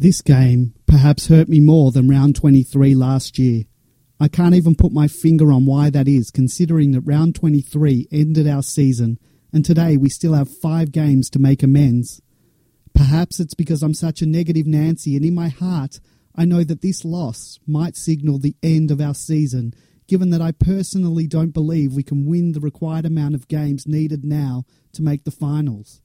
This game perhaps hurt me more than round 23 last year. I can't even put my finger on why that is, considering that round 23 ended our season and today we still have five games to make amends. Perhaps it's because I'm such a negative Nancy, and in my heart, I know that this loss might signal the end of our season, given that I personally don't believe we can win the required amount of games needed now to make the finals.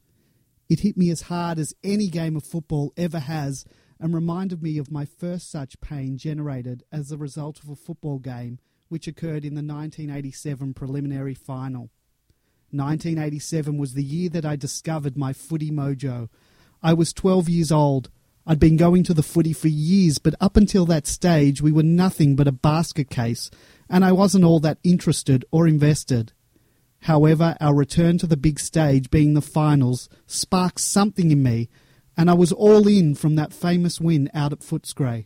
It hit me as hard as any game of football ever has and reminded me of my first such pain generated as a result of a football game which occurred in the 1987 preliminary final. 1987 was the year that I discovered my footy mojo. I was 12 years old. I'd been going to the footy for years, but up until that stage, we were nothing but a basket case, and I wasn't all that interested or invested. However, our return to the big stage, being the finals, sparked something in me, and I was all in from that famous win out at Footscray.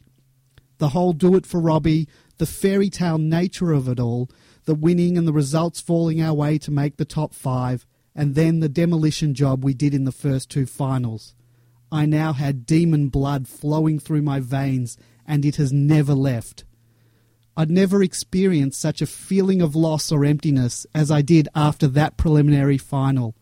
The whole do it for Robbie, the fairy tale nature of it all, the winning and the results falling our way to make the top five, and then the demolition job we did in the first two finals. I now had demon blood flowing through my veins, and it has never left. I'd never experienced such a feeling of loss or emptiness as I did after that preliminary final.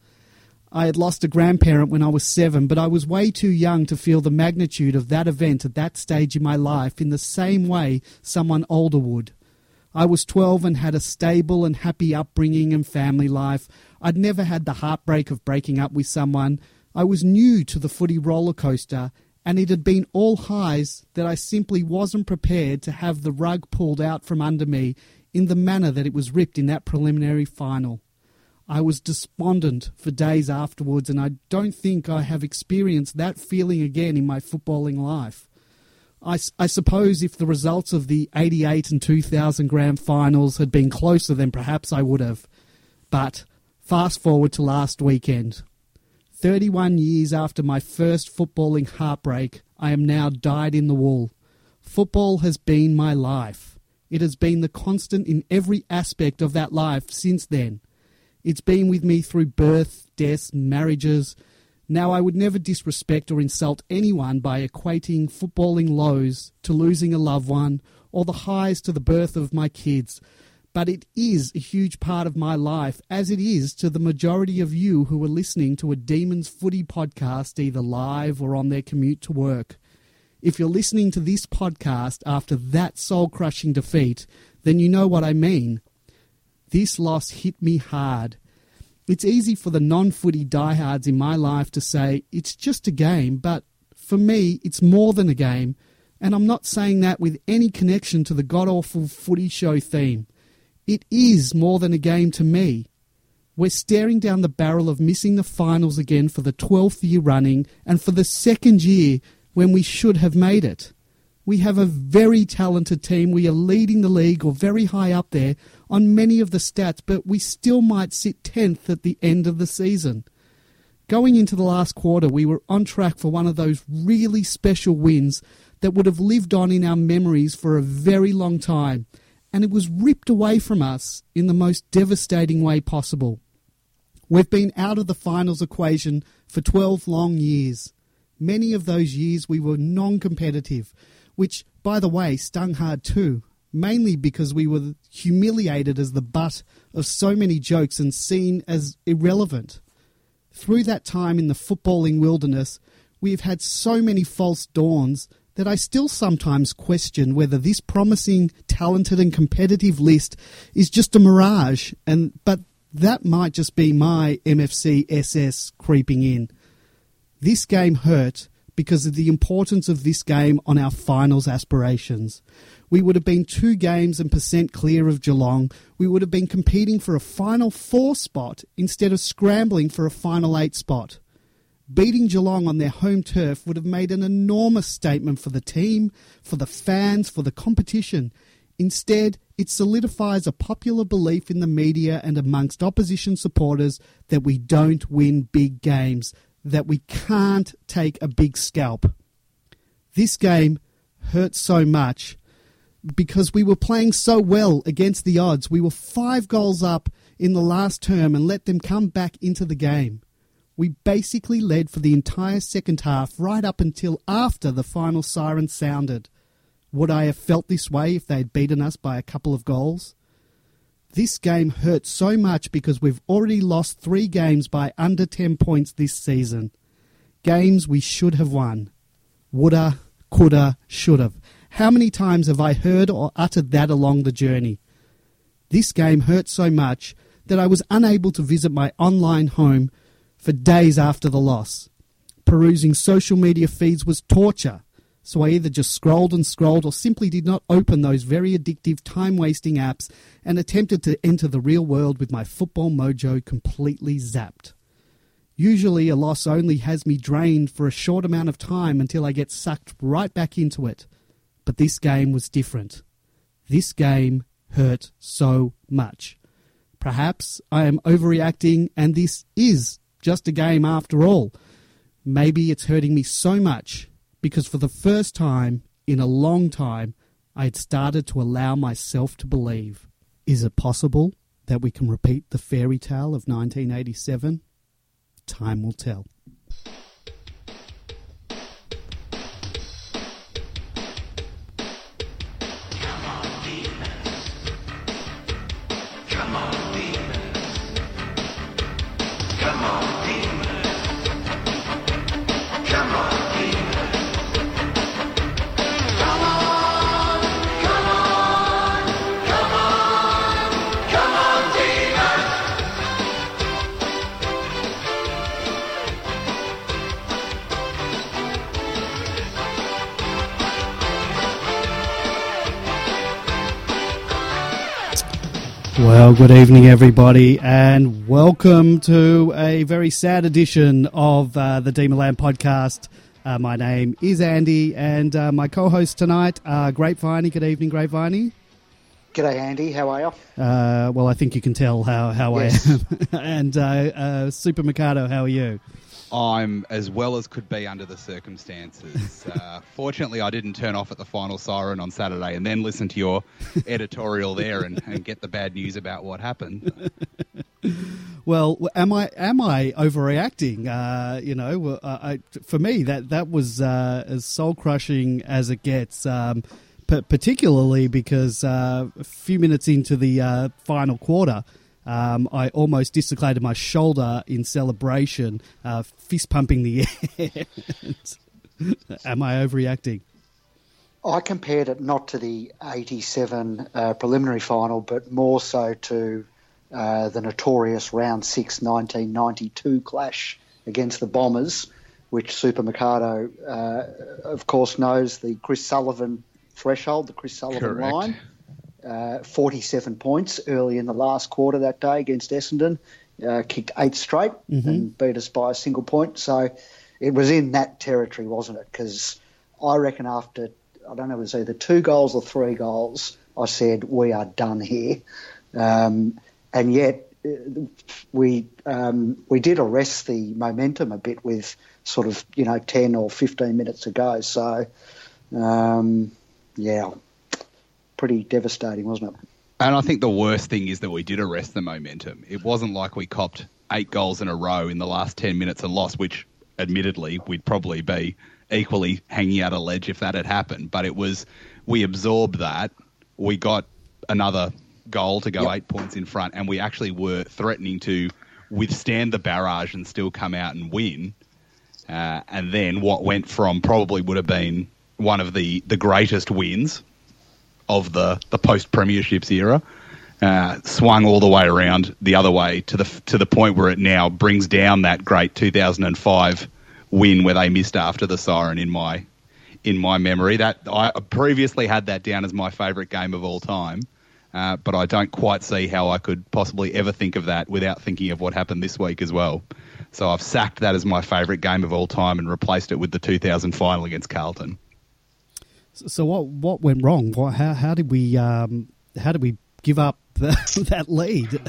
I had lost a grandparent when I was seven, but I was way too young to feel the magnitude of that event at that stage in my life in the same way someone older would. I was 12 and had a stable and happy upbringing and family life. I'd never had the heartbreak of breaking up with someone. I was new to the footy roller coaster, and it had been all highs that I simply wasn't prepared to have the rug pulled out from under me in the manner that it was ripped in that preliminary final. I was despondent for days afterwards, and I don't think I have experienced that feeling again in my footballing life. I, I, suppose if the results of the 88 and 2000 grand finals had been closer, then perhaps I would have. But fast forward to last weekend. 31 years after my first footballing heartbreak, I am now dyed in the wool. Football has been my life. It has been the constant in every aspect of that life since then. It's been with me through birth, deaths, marriages. Now, I would never disrespect or insult anyone by equating footballing lows to losing a loved one or the highs to the birth of my kids, but it is a huge part of my life, as it is to the majority of you who are listening to a Demons Footy podcast either live or on their commute to work. If you're listening to this podcast after that soul crushing defeat, then you know what I mean. This loss hit me hard. It's easy for the non footy diehards in my life to say it's just a game, but for me, it's more than a game, and I'm not saying that with any connection to the god awful footy show theme. It is more than a game to me. We're staring down the barrel of missing the finals again for the 12th year running and for the second year when we should have made it. We have a very talented team. We are leading the league or very high up there on many of the stats, but we still might sit 10th at the end of the season. Going into the last quarter, we were on track for one of those really special wins that would have lived on in our memories for a very long time, and it was ripped away from us in the most devastating way possible. We've been out of the finals equation for 12 long years. Many of those years we were non competitive which, by the way, stung hard too, mainly because we were humiliated as the butt of so many jokes and seen as irrelevant. Through that time in the footballing wilderness, we have had so many false dawns that I still sometimes question whether this promising, talented, and competitive list is just a mirage, and but that might just be my MFC SS creeping in. This game hurt because of the importance of this game on our finals aspirations. We would have been two games and percent clear of Geelong. We would have been competing for a final four spot instead of scrambling for a final eight spot. Beating Geelong on their home turf would have made an enormous statement for the team, for the fans, for the competition. Instead, it solidifies a popular belief in the media and amongst opposition supporters that we don't win big games, that we can't take a big scalp. This game hurt so much because we were playing so well against the odds. We were five goals up in the last term and let them come back into the game. We basically led for the entire second half right up until after the final siren sounded. Would I have felt this way if they had beaten us by a couple of goals? This game hurt so much because we've already lost three games by under 10 points this season. Games we should have won. Woulda, coulda, shoulda. How many times have I heard or uttered that along the journey? This game hurt so much that I was unable to visit my online home for days after the loss. Perusing social media feeds was torture, so I either just scrolled and scrolled or simply did not open those very addictive, time wasting apps and attempted to enter the real world with my football mojo completely zapped. Usually, a loss only has me drained for a short amount of time until I get sucked right back into it. But this game was different. This game hurt so much. Perhaps I am overreacting and this is just a game after all. Maybe it's hurting me so much because for the first time in a long time, I had started to allow myself to believe. Is it possible that we can repeat the fairy tale of 1987? Time will tell. Well, good evening, everybody, and welcome to a very sad edition of uh, the Demonland podcast. Uh, my name is Andy, and uh, my co-host tonight, uh, Grapeviney. Good evening, Grapeviney. G'day, Andy. How are you? Uh, well, I think you can tell how, how yes. I am. and uh, uh, Super Mikado, how are you? I'm as well as could be under the circumstances. Uh, fortunately, I didn't turn off at the final siren on Saturday and then listen to your editorial there and, and get the bad news about what happened. Well, am I am I overreacting? Uh, you know, I, for me that that was uh, as soul crushing as it gets. Um, p- particularly because uh, a few minutes into the uh, final quarter, um, I almost dislocated my shoulder in celebration, uh, fist pumping the air. Am I overreacting? I compared it not to the 87 uh, preliminary final, but more so to uh, the notorious round 6 1992 clash against the Bombers, which Super Mikado, uh, of course, knows the Chris Sullivan threshold, the Chris Sullivan Correct. line uh, 47 points early in the last quarter that day against Essendon. Uh, kicked eight straight mm-hmm. and beat us by a single point. So it was in that territory, wasn't it? Because I reckon after, I don't know, it was either two goals or three goals, I said, we are done here. Um, and yet uh, we um, we did arrest the momentum a bit with sort of, you know, 10 or 15 minutes ago. So, um, yeah, pretty devastating, wasn't it? And I think the worst thing is that we did arrest the momentum. It wasn't like we copped eight goals in a row in the last 10 minutes and lost, which admittedly we'd probably be equally hanging out a ledge if that had happened. But it was, we absorbed that. We got another goal to go yep. eight points in front, and we actually were threatening to withstand the barrage and still come out and win. Uh, and then what went from probably would have been one of the, the greatest wins of the, the post premierships era. Uh, swung all the way around the other way to the to the point where it now brings down that great 2005 win where they missed after the siren in my in my memory. That I previously had that down as my favourite game of all time, uh, but I don't quite see how I could possibly ever think of that without thinking of what happened this week as well. So I've sacked that as my favourite game of all time and replaced it with the 2000 final against Carlton. So what what went wrong? What, how how did we um, how did we give up the, that lead?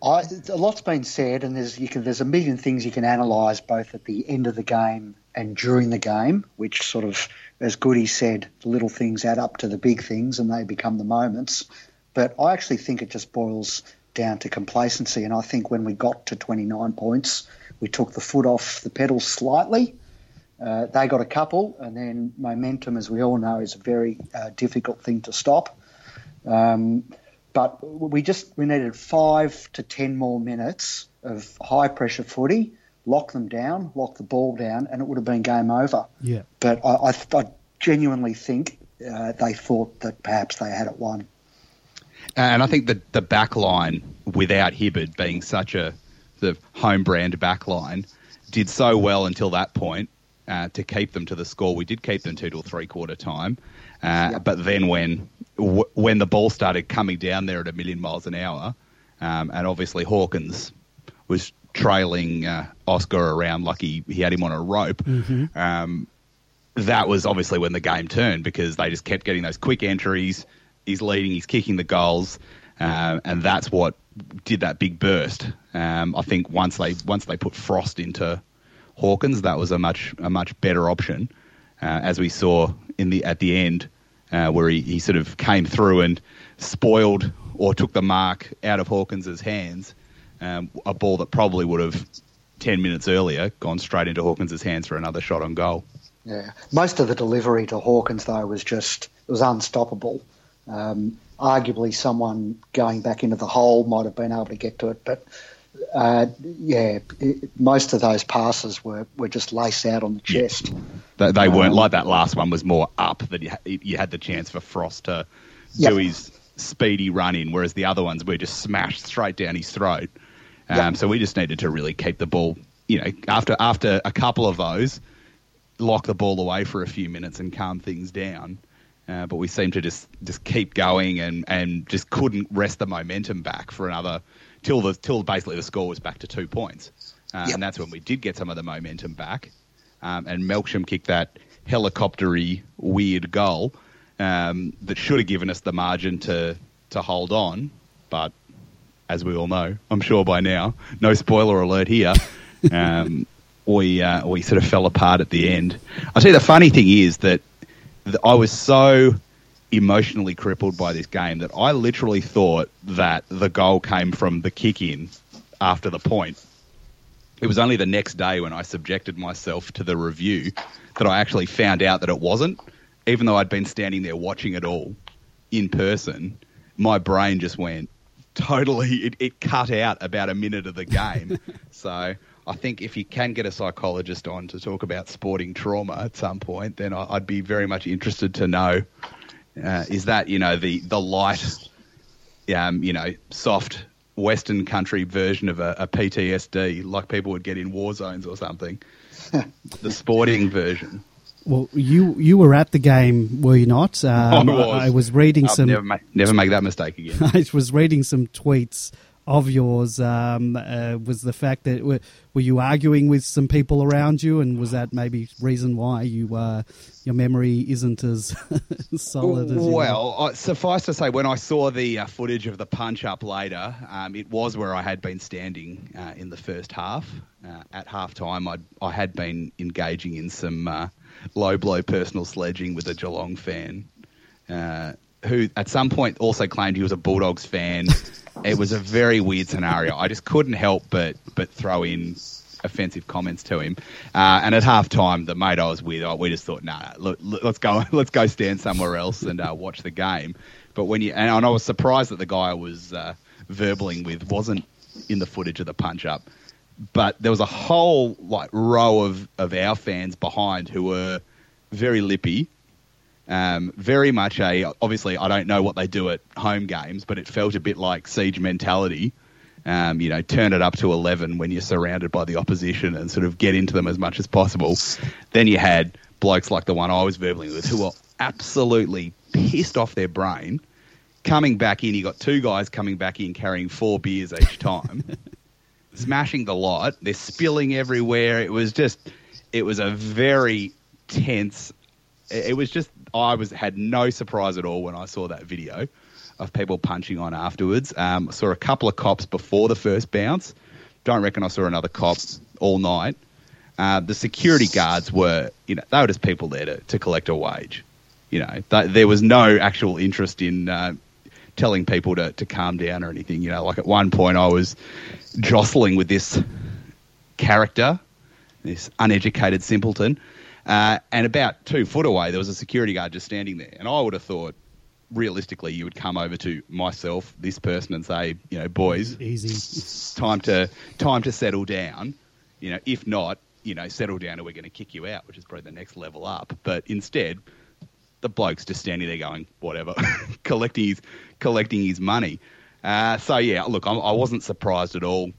I, a lot's been said, and there's you can there's a million things you can analyse both at the end of the game and during the game, which sort of, as Goody said, the little things add up to the big things, and they become the moments. But I actually think it just boils down to complacency, and I think when we got to 29 points, we took the foot off the pedal slightly. Uh, they got a couple, and then momentum, as we all know, is a very uh, difficult thing to stop. Um, but we just we needed five to ten more minutes of high pressure footy, lock them down, lock the ball down, and it would have been game over. Yeah. But I, I, I genuinely think uh, they thought that perhaps they had it won. And I think that the back line, without Hibberd being such a the home brand back line, did so well until that point uh, to keep them to the score. We did keep them two to three quarter time, uh, yep. but then when w- when the ball started coming down there at a million miles an hour, um, and obviously Hawkins was trailing uh, Oscar around like he, he had him on a rope. Mm-hmm. Um, that was obviously when the game turned because they just kept getting those quick entries. He's leading, he's kicking the goals, uh, and that's what did that big burst. Um, I think once they once they put Frost into Hawkins, that was a much a much better option, uh, as we saw in the at the end, uh, where he, he sort of came through and spoiled or took the mark out of Hawkins's hands, um, a ball that probably would have ten minutes earlier gone straight into Hawkins's hands for another shot on goal. Yeah, most of the delivery to Hawkins though was just it was unstoppable. Um, arguably, someone going back into the hole might have been able to get to it, but uh, yeah, it, most of those passes were, were just laced out on the chest. Yeah. They, they weren't um, like that last one was more up that you, you had the chance for Frost to yep. do his speedy run in, whereas the other ones were just smashed straight down his throat. Um, yep. So we just needed to really keep the ball. You know, after after a couple of those, lock the ball away for a few minutes and calm things down. Uh, but we seemed to just, just keep going and, and just couldn't rest the momentum back for another till the till basically the score was back to two points, uh, yep. and that's when we did get some of the momentum back. Um, and Melksham kicked that helicoptery weird goal um, that should have given us the margin to to hold on, but as we all know, I'm sure by now, no spoiler alert here. Um, we uh, we sort of fell apart at the end. I tell you, the funny thing is that I was so emotionally crippled by this game that I literally thought that the goal came from the kick in after the point. It was only the next day when I subjected myself to the review that I actually found out that it wasn't. Even though I'd been standing there watching it all in person, my brain just went totally, it, it cut out about a minute of the game. so I think if you can get a psychologist on to talk about sporting trauma at some point, then I'd be very much interested to know uh, is that you know the the light, um, you know, soft Western country version of a, a PTSD, like people would get in war zones or something. the sporting version. Well, you you were at the game, were you not? Um, I was. I was reading I'll some. Never make, never make that mistake again. I was reading some tweets of yours um, uh, was the fact that were, were, you arguing with some people around you, and was that maybe reason why you uh, your memory isn't as solid as well? suffice to say, when I saw the uh, footage of the punch up later, um, it was where I had been standing uh, in the first half. Uh, at half time, I'd, I had been engaging in some uh, low blow personal sledging with a Geelong fan. Who at some point also claimed he was a Bulldogs fan it was a very weird scenario. I just couldn't help but but throw in offensive comments to him. Uh, and at half time, the mate I was with, uh, we just thought, nah, look, let's go, let's go stand somewhere else and uh, watch the game. But when you and I was surprised that the guy I was uh, verbaling with wasn't in the footage of the punch up. But there was a whole like row of, of our fans behind who were very lippy um, very much a obviously I don't know what they do at home games, but it felt a bit like siege mentality. Um, you know, turn it up to eleven when you're surrounded by the opposition and sort of get into them as much as possible. Then you had blokes like the one I was verbally with who were absolutely pissed off their brain. Coming back in, you got two guys coming back in carrying four beers each time, smashing the lot. They're spilling everywhere. It was just, it was a very tense. It was just I was had no surprise at all when I saw that video of people punching on afterwards. Um, I saw a couple of cops before the first bounce. Don't reckon I saw another cop all night. Uh, the security guards were, you know, they were just people there to, to collect a wage. You know, th- there was no actual interest in uh, telling people to, to calm down or anything. You know, like at one point I was jostling with this character, this uneducated simpleton. Uh, and about two foot away, there was a security guard just standing there. And I would have thought, realistically, you would come over to myself, this person, and say, you know, boys, Easy. time to time to settle down. You know, if not, you know, settle down, or we're going to kick you out, which is probably the next level up. But instead, the bloke's just standing there going, whatever, collecting his collecting his money. Uh, so yeah, look, I'm, I wasn't surprised at all.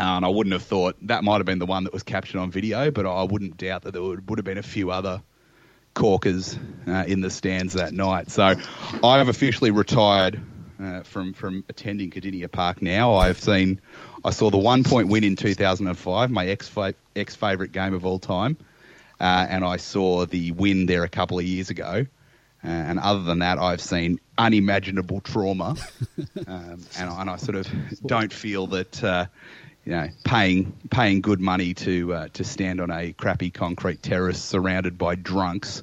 Uh, and I wouldn't have thought that might have been the one that was captured on video, but I wouldn't doubt that there would, would have been a few other corkers uh, in the stands that night. So I have officially retired uh, from from attending Kardinia Park now. I've seen, I saw the one point win in 2005, my ex ex favourite game of all time, uh, and I saw the win there a couple of years ago. Uh, and other than that, I've seen unimaginable trauma, um, and, and, I sort of don't feel that uh, you know, paying paying good money to uh, to stand on a crappy concrete terrace surrounded by drunks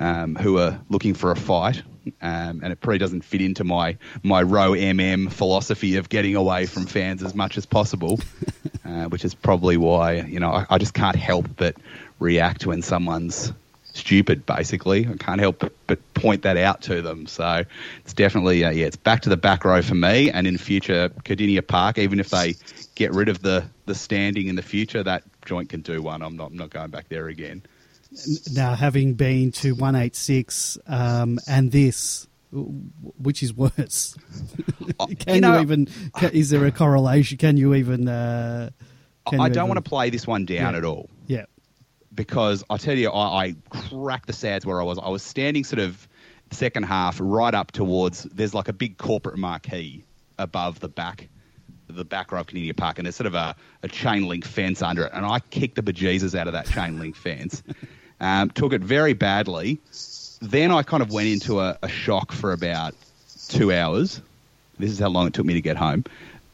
um, who are looking for a fight, um, and it probably doesn't fit into my my row mm philosophy of getting away from fans as much as possible, uh, which is probably why you know I, I just can't help but react when someone's stupid, basically. I can't help but, point that out to them. So it's definitely, uh, yeah, it's back to the back row for me. And in future, Kardinia Park, even if they get rid of the, the standing in the future, that joint can do one. I'm not, I'm not going back there again. Now, having been to 186 um, and this, which is worse? Can you, know, you even? Can, is there a correlation? Can you even? Uh, can I you don't even, want to play this one down yeah, at all. Because I tell you, I, I cracked the sads where I was. I was standing sort of second half, right up towards. There's like a big corporate marquee above the back the back row of Kardinia Park, and there's sort of a, a chain link fence under it. And I kicked the bejesus out of that chain link fence, um, took it very badly. Then I kind of went into a, a shock for about two hours. This is how long it took me to get home.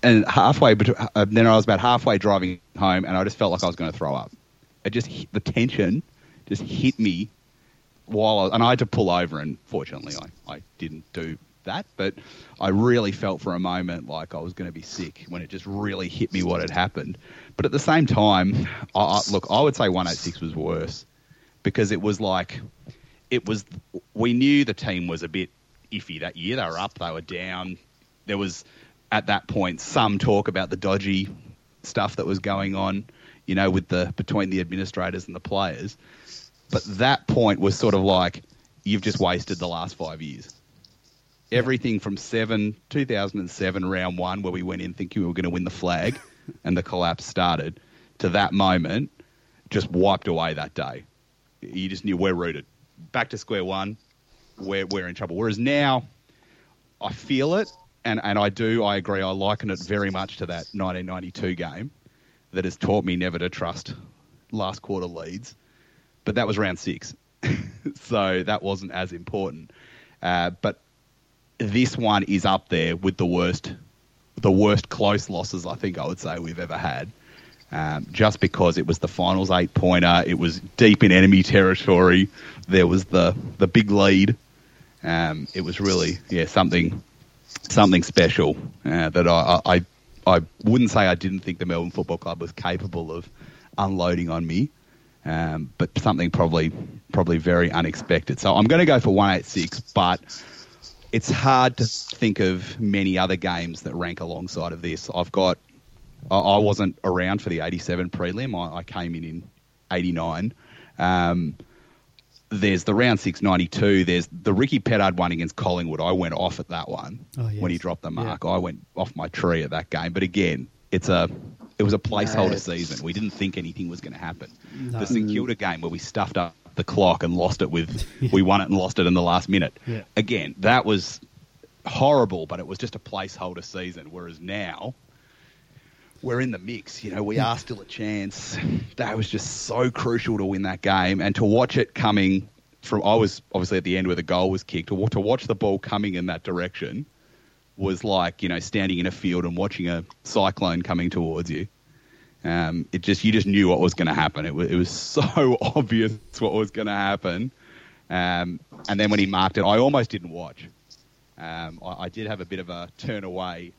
And halfway, uh, then I was about halfway driving home, and I just felt like I was going to throw up. It just hit, the tension just hit me while I, and I had to pull over, and fortunately, I, I didn't do that, but I really felt for a moment like I was going to be sick when it just really hit me what had happened. But at the same time, I, look, I would say 186 was worse because it was like, it was, we knew the team was a bit iffy that year. They were up, they were down. There was, at that point, some talk about the dodgy stuff that was going on, you know, with the, between the administrators and the players. But that point was sort of like, you've just wasted the last five years everything from seven, 2007 round one, where we went in thinking we were going to win the flag, and the collapse started, to that moment, just wiped away that day. You just knew we're rooted. Back to square one, we're, we're in trouble. Whereas now, I feel it, and, and I do, I agree, I liken it very much to that 1992 game that has taught me never to trust last quarter leads. But that was round six. so that wasn't as important. Uh, but this one is up there with the worst, the worst close losses I think I would say we've ever had. Um, just because it was the finals eight pointer, it was deep in enemy territory. There was the the big lead. Um, it was really yeah something something special uh, that I, I I wouldn't say I didn't think the Melbourne Football Club was capable of unloading on me, um, but something probably probably very unexpected. So I'm going to go for 186, but it's hard to think of many other games that rank alongside of this. I've got, I, wasn't around for the 87 prelim. I, I came in in 89. Um, there's the round 692. There's the Ricky Petterd one against Collingwood. I went off at that one oh, yes. when he dropped the mark. Yeah. I went off my tree at that game. But again, it's a it was a placeholder no. season. We didn't think anything was going to happen. No. The St Kilda game where we stuffed up the clock and lost it with yeah. we won it and lost it in the last minute. Yeah. Again, that was horrible, but it was just a placeholder season. Whereas now we're in the mix. You know, we are still a chance. That was just so crucial to win that game and to watch it coming from. I was obviously at the end where the goal was kicked. To, to watch the ball coming in that direction was like you know standing in a field and watching a cyclone coming towards you. Um, it just you just knew what was going to happen. It was, it was so obvious what was going to happen. Um, and then when he marked it, I almost didn't watch. Um, I, I, did have a bit of a turn away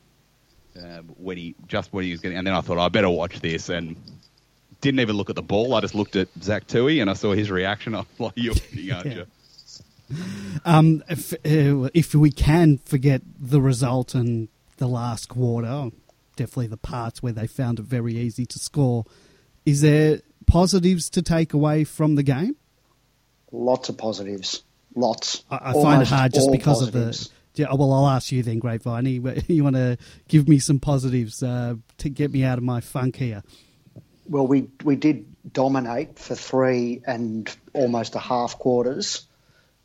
um, when he just when he was getting, and then I thought I better watch this. And didn't even look at the ball. I just looked at Zach Tuohy and I saw his reaction. I'm like, "You're kidding, aren't Yeah. you?" Um, if, uh, if we can forget the result and the last quarter, definitely the parts where they found it very easy to score, is there positives to take away from the game? Lots of positives. Lots. I, I find it hard just because positives. of the. Yeah, well, I'll ask you then, Grapevine. You, you want to give me some positives uh, to get me out of my funk here? Well, we we did dominate for three and almost a half quarters,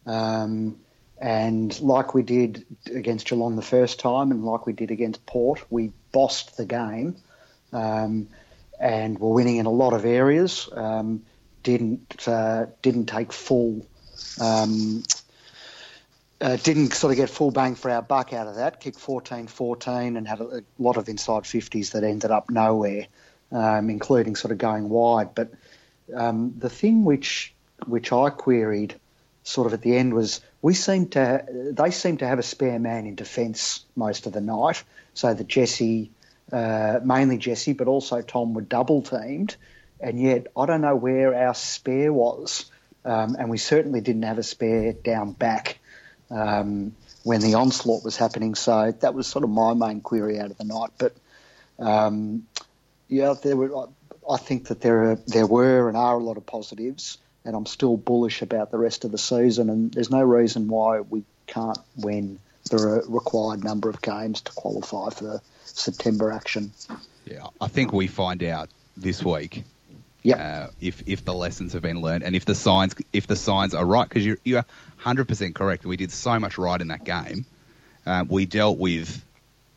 um, and like we did against Geelong the first time, and like we did against Port, we bossed the game, um, and were winning in a lot of areas. Um, didn't uh, didn't take full. Um, uh, didn't sort of get full bang for our buck out of that. Kicked 14-14 and had a, a lot of inside 50s that ended up nowhere, um, including sort of going wide. But um, the thing which which I queried sort of at the end was we seemed to they seemed to have a spare man in defence most of the night, so that Jesse, uh, mainly Jesse, but also Tom were double teamed, and yet I don't know where our spare was, um, and we certainly didn't have a spare down back um, when the onslaught was happening. So that was sort of my main query out of the night. But um, yeah, there were. I think that there are, there were and are a lot of positives, and I'm still bullish about the rest of the season. And there's no reason why we can't win the required number of games to qualify for September action. Yeah, I think we find out this week. Yeah, Uh, if if the lessons have been learned and if the signs if the signs are right because you you 100% correct. We did so much right in that game. Uh, we dealt with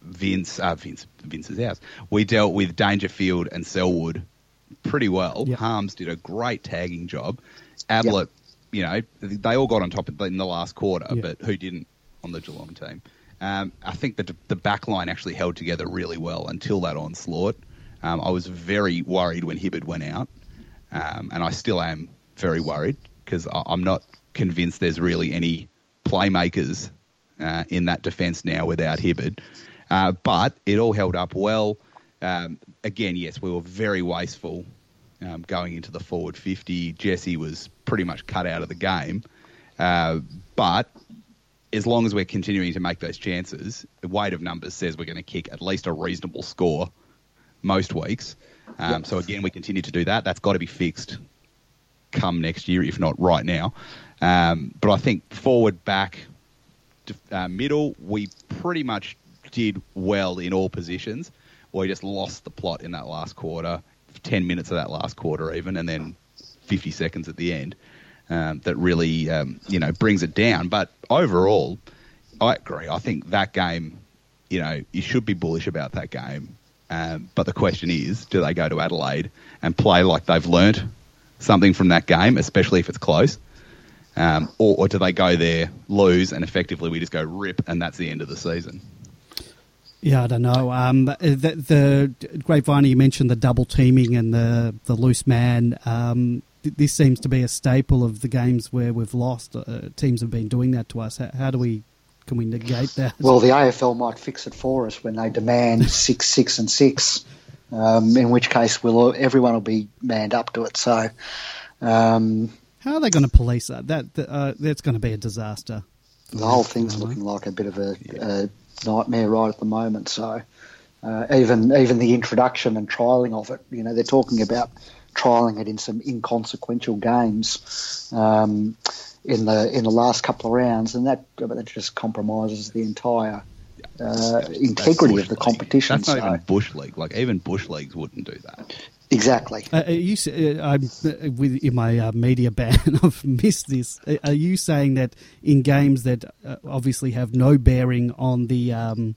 Vince, uh, Vince, Vince's house. We dealt with Dangerfield and Selwood pretty well. Yep. Harmes did a great tagging job. Ablett, yep. you know, they all got on top in the last quarter, yep. but who didn't on the Geelong team? Um, I think that the back line actually held together really well until that onslaught. Um, I was very worried when Hibberd went out, um, and I still am very worried because I'm not convinced there's really any playmakers uh, in that defence now without Hibberd. Uh, but it all held up well. Um, again, yes, we were very wasteful um, going into the forward 50. Jesse was pretty much cut out of the game. Uh, but as long as we're continuing to make those chances, the weight of numbers says we're going to kick at least a reasonable score most weeks. Um, So again, we continue to do that. That's got to be fixed come next year, if not right now. Um, but I think forward, back, uh, middle, we pretty much did well in all positions. We just lost the plot in that last quarter, 10 minutes of that last quarter even, and then 50 seconds at the end. Um, that really, um, you know, brings it down. But overall, I agree. I think that game, you know, you should be bullish about that game. Um, but the question is, do they go to Adelaide and play like they've learnt something from that game, especially if it's close? Um, or, or do they go there, lose, and effectively we just go rip, and that's the end of the season? Yeah, I don't know. Um, the, the Grapevine, you mentioned the double teaming and the, the loose man. Um, this seems to be a staple of the games where we've lost. Uh, teams have been doing that to us. How, how do we can we negate that? Well, the AFL might fix it for us when they demand six, six, and six. Um, in which case, we'll everyone will be manned up to it. So, um, how are they going to police that? That uh, that's going to be a disaster. the whole thing's looking like a bit of a, a nightmare right at the moment. So, uh, even even the introduction and trialing of it, you know, they're talking about trialing it in some inconsequential games um, in the in the last couple of rounds, and that that just compromises the entire uh, integrity of the league. competition. That's not so- even bush league. Like even bush leagues wouldn't do that. Exactly. Uh, are you, uh, I'm uh, with in my uh, media ban. I've missed this. Uh, Are you saying that in games that obviously have no bearing on the um,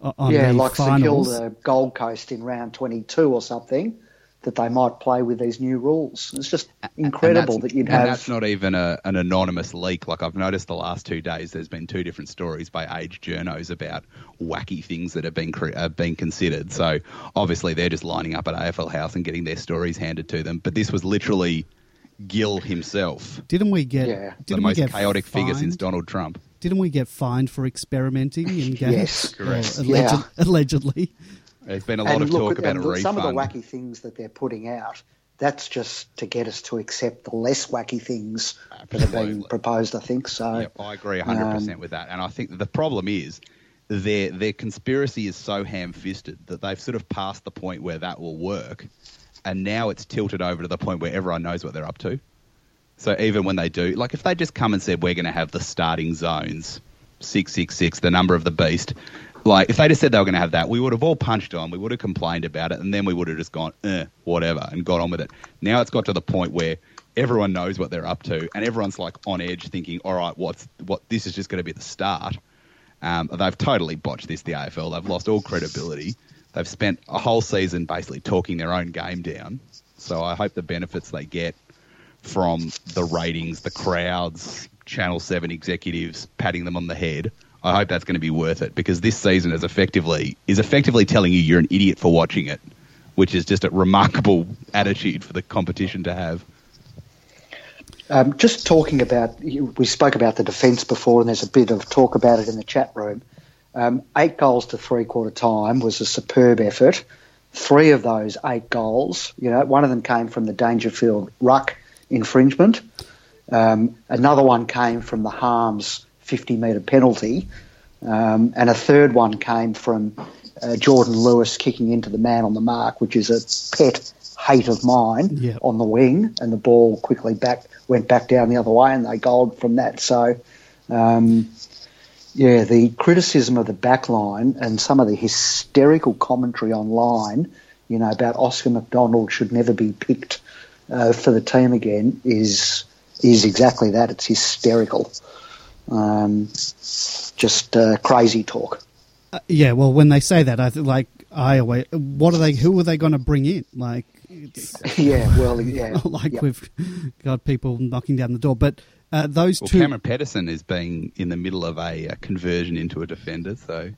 on yeah, the like St finals? Kilda, Gold Coast in round 22 or something, that they might play with these new rules. It's just incredible that you'd and have. that's not even a, an anonymous leak. Like I've noticed the last two days, there's been two different stories by age journos about wacky things that have been cre- have been considered. So obviously they're just lining up at AFL House and getting their stories handed to them. But this was literally Gill himself, Didn't we get? Yeah. the Didn't we most get chaotic figure since? Donald Trump. Didn't we get fined for experimenting in games? Yes. Or Correct. alleged- Yeah. Allegedly. There's been a lot and of look talk about a refund. some of the wacky things that they're putting out. That's just to get us to accept the less wacky things that are being proposed. I think so. Yep, I agree 100% Um, with that. And I think the problem is their their conspiracy is so ham-fisted that they've sort of passed the point where that will work, and now it's tilted over to the point where everyone knows what they're up to. So even when they do, like if they just come and said we're going to have the starting zones six six six, the number of the beast. Like if they just said they were going to have that, we would have all punched on. We would have complained about it, and then we would have just gone, eh, whatever, and got on with it. Now it's got to the point where everyone knows what they're up to, and everyone's like on edge, thinking, all right, what's what? This is just going to be the start. Um, they've totally botched this. The AFL. They've lost all credibility. They've spent a whole season basically talking their own game down. So I hope the benefits they get from the ratings, the crowds, Channel 7 executives patting them on the head. I hope that's going to be worth it because this season is effectively is effectively telling you you're an idiot for watching it, which is just a remarkable attitude for the competition to have. Um, just talking about, we spoke about the defence before, and there's a bit of talk about it in the chat room. Um, eight goals to three quarter time was a superb effort. Three of those eight goals, you know, one of them came from the Dangerfield ruck infringement. Um, another one came from the Harmes 50 metre penalty. Um, and a third one came from uh, Jordan Lewis kicking into the man on the mark, which is a pet hate of mine Yeah. on the wing, and the ball quickly back went back down the other way, and they goaled from that. So, um, yeah, the criticism of the back line and some of the hysterical commentary online, you know, about Oscar McDonald should never be picked uh, for the team again is is exactly that. It's hysterical. Um, just uh, crazy talk. Uh, yeah, well, when they say that, I th- like I always, what are they? Who are they going to bring in? Like, it's yeah, well, yeah. like Yep. we've got people knocking down the door. But uh, those Well, two, Cameron Pedersen is being in the middle of a, uh conversion into a defender, so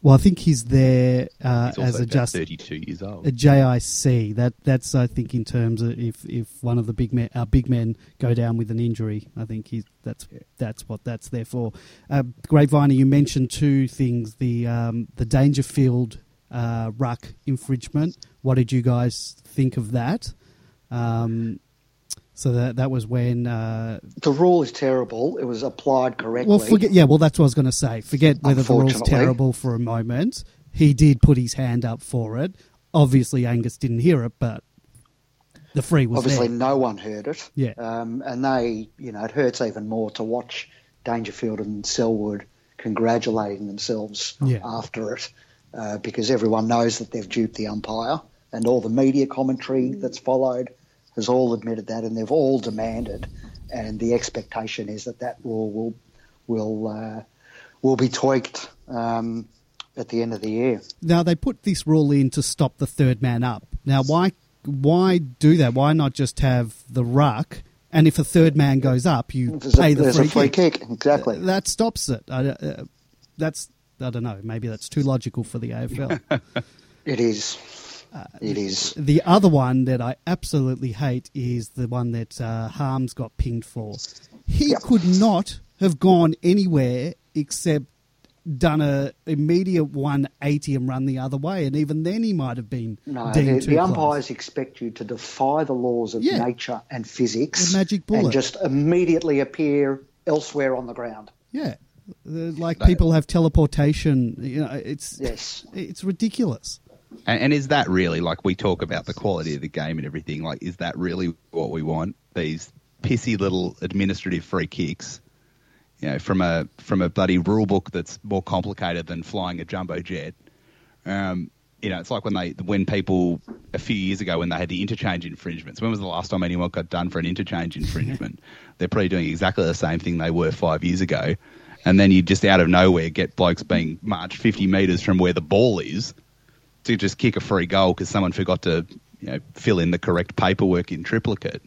well, I think he's there uh, he's as a just 32 years old. a JIC. That that's I think in terms of if if one of the big men, our big men go down with an injury, I think he's that's that's what that's there for. Uh, you mentioned two things: the um, the Dangerfield uh, ruck infringement. What did you guys think of that? Um, so that that was when. Uh, The rule is terrible. It was applied correctly. well, forget. Yeah, well, that's what I was going to say. Forget whether the rule's terrible for a moment. He did put his hand up for it. Obviously, Angus didn't hear it, but the free was Obviously, there. no one heard it. Yeah. Um, and they, you know, it hurts even more to watch Dangerfield and Selwood congratulating themselves Yeah. after it uh, because everyone knows that they've duped the umpire and all the media commentary that's followed has all admitted that and they've all demanded and the expectation is that that rule will will uh, will be tweaked um, at the end of the year. Now they put this rule in to stop the third man up. Now, why why do that? Why not just have the ruck? And if a third man goes up, you There's, pay a, the free, free kick. kick. exactly. That stops it. I, uh, that's I don't know. Maybe that's too logical for the AFL. It is. Uh, It is. The other one that I absolutely hate is the one that uh, Harmes got pinged for. He Yep. could not have gone anywhere except done a immediate 180 and run the other way, and even then he might have been No, deemed the, too the close. umpires expect you to defy the laws of Yeah. nature and physics The magic bullet. and just immediately appear elsewhere on the ground. Yeah, like That- people have teleportation. You know, it's Yes. it's ridiculous. And, and is that really like we talk about the quality of the game and everything? Like, is that really what we want? These pissy little administrative free kicks, you know, from a from a bloody rule book that's more complicated than flying a jumbo jet. Um, you know, it's like when they when people a few years ago when they had the interchange infringements. When was the last time anyone got done for an interchange infringement? They're probably doing exactly the same thing they were five years ago. And then you just out of nowhere get blokes being marched 50 metres from where the ball is to just kick a free goal because someone forgot to you know, fill in the correct paperwork in triplicate.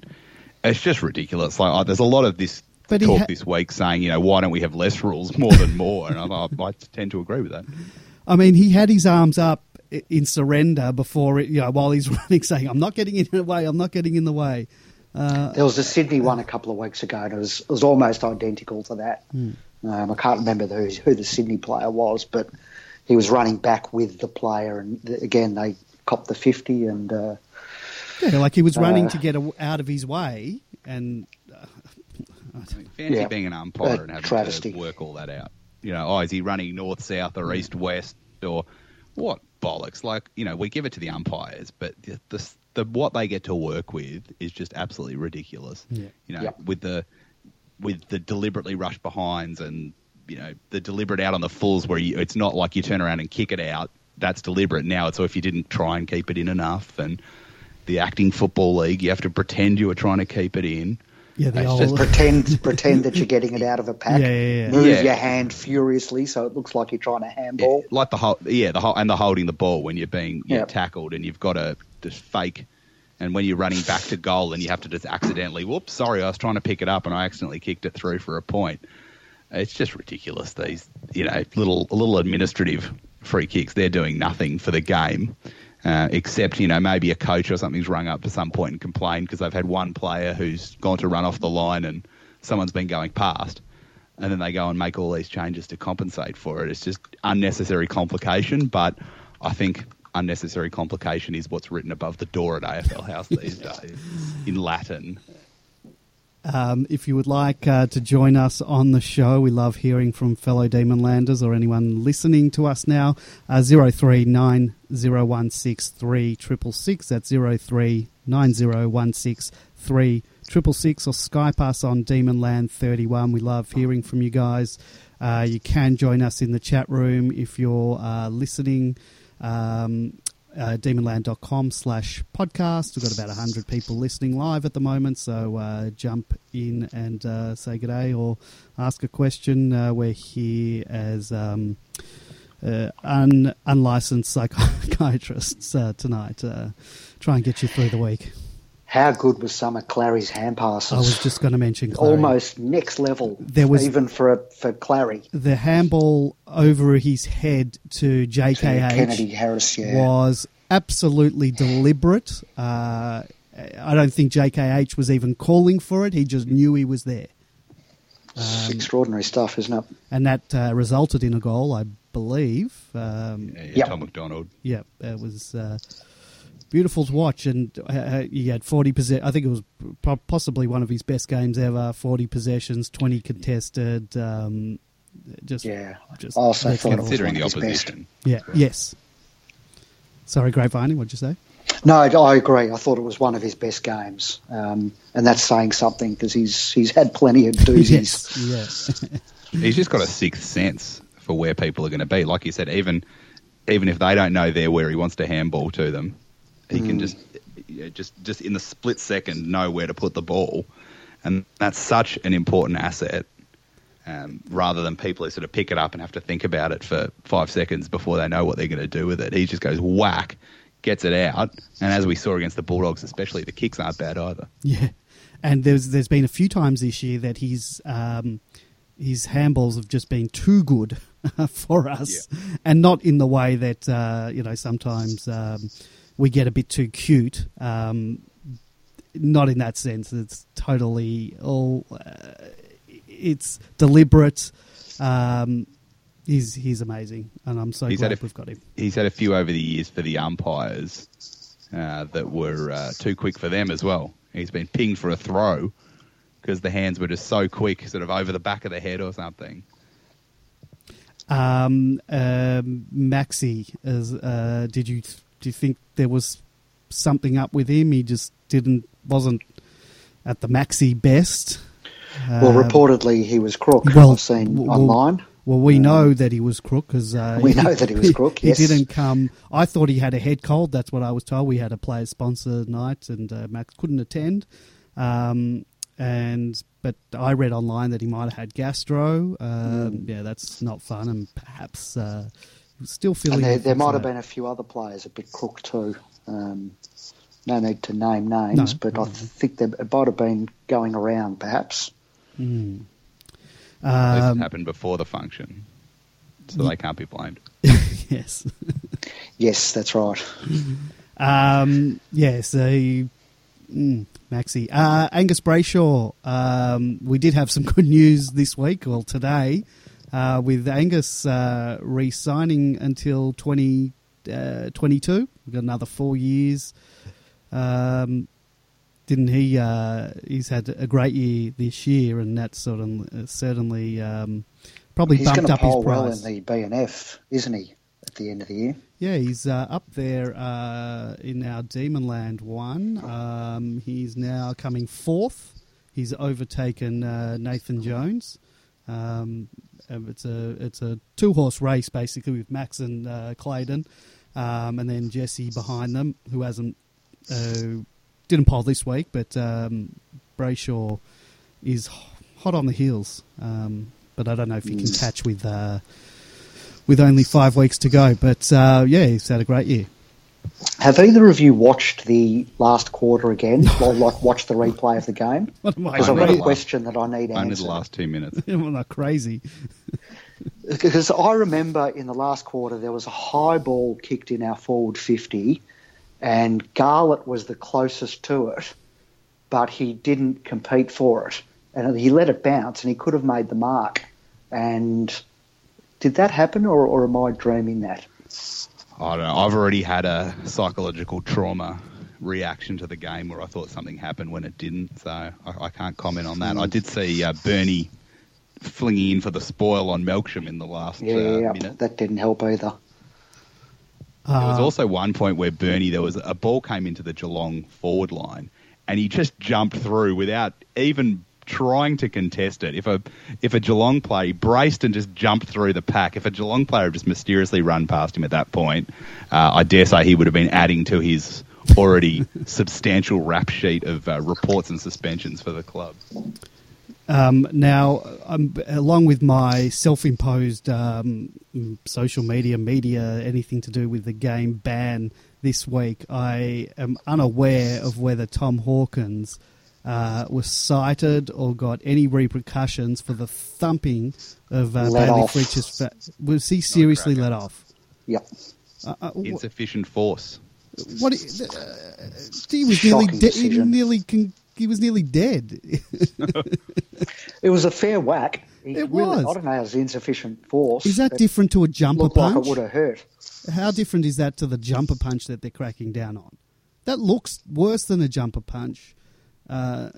It's just ridiculous. Like oh, there's a lot of this But talk ha- this week saying, you know, why don't we have less rules more than more? And I, I tend to agree with that. I mean, he had his arms up in surrender before, it, you know, while he's running, saying, "I'm not getting in the way. I'm not getting in the way." Uh, There was a Sydney one a couple of weeks ago, and it was, it was almost identical to that. Hmm. Um, I can't remember who, who the Sydney player was, but he was running back with the player, and th- again they copped the fifty, and uh, Yeah, like he was running Uh, to get a, out of his way, and uh, Fancy Yeah. being an umpire and having travesty. to work all that out. You know, oh, is he running north, south, or east, west, or what bollocks? Like, you know, we give it to the umpires, but the, the, the what they get to work with is just absolutely ridiculous. Yeah. You know, Yep. with the with the deliberately rushed behinds and you know the deliberate out on the fulls where you, it's not like you turn around and kick it out. That's deliberate. Now it's so if you didn't try and keep it in enough, and the acting football league, you have to pretend you were trying to keep it in. yeah, the old just pretend pretend that you're getting it out of a pack. Yeah, yeah, yeah. Move Yeah. your hand furiously so it looks like you're trying to handball. like the whole, yeah, the whole, and the holding the ball when you're being you're Yep. tackled and you've got to just fake, and when you're running back to goal and you have to just accidentally, whoops, sorry, I was trying to pick it up and I accidentally kicked it through for a point. It's just ridiculous. These, you know, little little administrative free kicks. They're doing nothing for the game. Uh, except, you know, maybe a coach or something's rung up at some point and complained because they've had one player who's gone to run off the line and someone's been going past and then they go and make all these changes to compensate for it. It's just unnecessary complication, but I think unnecessary complication is what's written above the door at AFL House these days in Latin. Um, if you would like uh, to join us on the show, we love hearing from fellow Demonlanders or anyone listening to us now. Uh, Zero three nine zero one six three triple six. That's zero three nine zero one six three triple six. Or Skype us on Demonland thirty one. We love hearing from you guys. Uh, you can join us in the chat room if you're uh, listening. Um, uh, demonland.com slash podcast. We've got about 100 people listening live at the moment, so uh, jump in and uh, say good day or ask a question. Uh, we're here as um, uh, un- unlicensed psychiatrists uh, tonight. Uh, try and get you through the week. How good was some of Clary's hand passes? I was just going to mention Clary. almost next level. There was- even for for Clary. the handball over his head to JKH. Kennedy Harris, yeah. was absolutely deliberate. Uh, I don't think JKH was even calling for it. He just knew he was there. It's extraordinary stuff, isn't it? And that uh, resulted in a goal, I believe. Um, Yeah, Yep. Tom McDonald. yeah, it was uh, beautiful to watch. And uh, he had 40 possessions. I think it was possibly one of his best games ever 40 possessions, 20 contested. Um, just, Yeah. just I also next thought it Considering the one best. opposition. Yeah, yes. Sorry, Grapevine, what'd you say? No, I agree. I thought it was one of his best games, um, and that's saying something because he's he's had plenty of doozies. yes, yeah. He's just got a sixth sense for where people are going to be. Like you said, even even if they don't know they're where he wants to handball to them, he can just yeah, just just in the split second know where to put the ball, and that's such an important asset. Um, rather than people who sort of pick it up and have to think about it for five seconds before they know what they're going to do with it, he just goes whack, gets it out, and as we saw against the Bulldogs, especially the kicks aren't bad either. Yeah, and there's there's been a few times this year that his um, his handballs have just been too good for us, and not in the way that uh, you know sometimes um, we get a bit too cute. Um, not in that sense. It's totally all. Uh, it's deliberate. Um, he's he's amazing, and I'm so He's glad a- we've got him. he's had a few over the years for the umpires uh, that were uh, too quick for them as well. He's been pinged for a throw because the hands were just so quick, sort of over the back of the head or something. Um, um, Maxi, as uh, did you do you think there was something up with him? He just didn't wasn't at the Maxi best. Well, Um, reportedly he was crook. well, I've seen well, online. Well, we know that he was crook because uh, We know that he was crook, He, yes. didn't come. I thought he had a head cold. That's what I was told. We had a player sponsor night, and uh, Max couldn't attend. Um, and but I read online that he might have had gastro. Um, Yeah, that's not fun, and perhaps uh, he still feeling. And there, there might have been a few other players a bit crook too. Um, no need to name names, No. but I think there it might have been going around perhaps. Mm. Um, it happened before the function, so they can't be blamed. yes. Yes, that's right. Um, yeah, so mm, Maxi. Uh, Angus Brayshaw, um, we did have some good news this week, well, today. Uh, with Angus uh, re-signing until 2022. Uh, We've got another four years. Um, didn't he? Uh, he's had a great year this year, and that's sort of uh, certainly um, probably he's bumped up his price. well in the BNF, isn't he? At the end of the year. Yeah, he's uh, up there uh, in our Demonland one. Um, he's now coming fourth. He's overtaken uh, Nathan Jones. Um, it's a it's a two horse race basically with Max and uh, Clayton, um, and then Jesse behind them, who hasn't uh, didn't poll this week, but um, Brayshaw is hot on the heels. Um, but I don't know if he can catch with uh, with only five weeks to go. But uh, yeah, he's had a great year. Have either of you watched the last quarter again, or like watched the replay of the game? What? Because I've got a Only- question that I need answered. Only answered. the last two minutes. I'm not crazy. Because I remember in the last quarter there was a high ball kicked in our forward 50, and Garlett was the closest to it, but he didn't compete for it. And he let it bounce, and he could have made the mark. And did that happen, or, or am I dreaming that? I don't know. I've already had a psychological trauma reaction to the game where I thought something happened when it didn't, so I, I can't comment on that. I did see uh, Bernie flinging in for the spoil on Melksham in the last Yeah, uh, yeah, minute. that didn't help either. There was Uh, also one point where Bernie, there was a ball came into the Geelong forward line, and he just jumped through without even trying to contest it. If a if a Geelong player braced and just jumped through the pack, if a Geelong player had just mysteriously run past him at that point, uh, I dare say he would have been adding to his already substantial rap sheet of uh, reports and suspensions for the club. Um, now, um, along with my self-imposed um, social media, media, anything to do with the game ban this week, I am unaware of whether Tom Hawkins uh, was cited or got any repercussions for the thumping of uh, Let Bailey off. Fritsch's. Fa- was he seriously let off? Yep. Uh, uh, wh- Insufficient force. what? Uh, he was nearly Shocking dead. He decision. nearly con- he was nearly dead. It was a fair whack. He It really, was. I don't know, it was insufficient force. Is that It different to a jumper Looked like punch? it would have hurt. How different is that to the jumper punch that they're cracking down on? That looks worse than a jumper punch. Uh,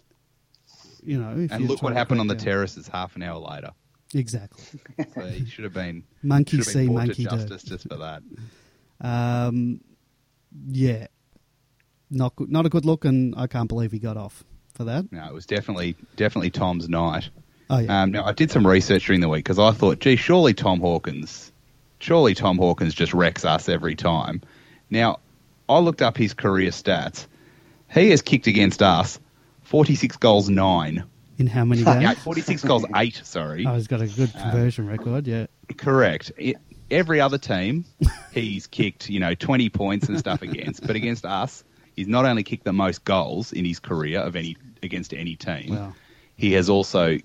you know, if And look what happened on the crack down. terraces half an hour later. Exactly. So he should have been Monkey have been see, brought to monkey do. just for that. Um, yeah, not good, not a good look, and I can't believe he got off for that. No, it was definitely definitely Tom's night. Oh yeah, Um, now I did some research during the week because I thought, gee, surely Tom Hawkins, surely Tom Hawkins just wrecks us every time. Now I looked up his career stats. He has kicked against us forty six goals nine. in how many games? Yeah, games? forty six goals eight. Sorry, Oh, he's got a good conversion record. Yeah, correct. It, every other team, he's kicked you know twenty points and stuff against, but against us, he's not only kicked the most goals in his career of any against any team. Wow. he has also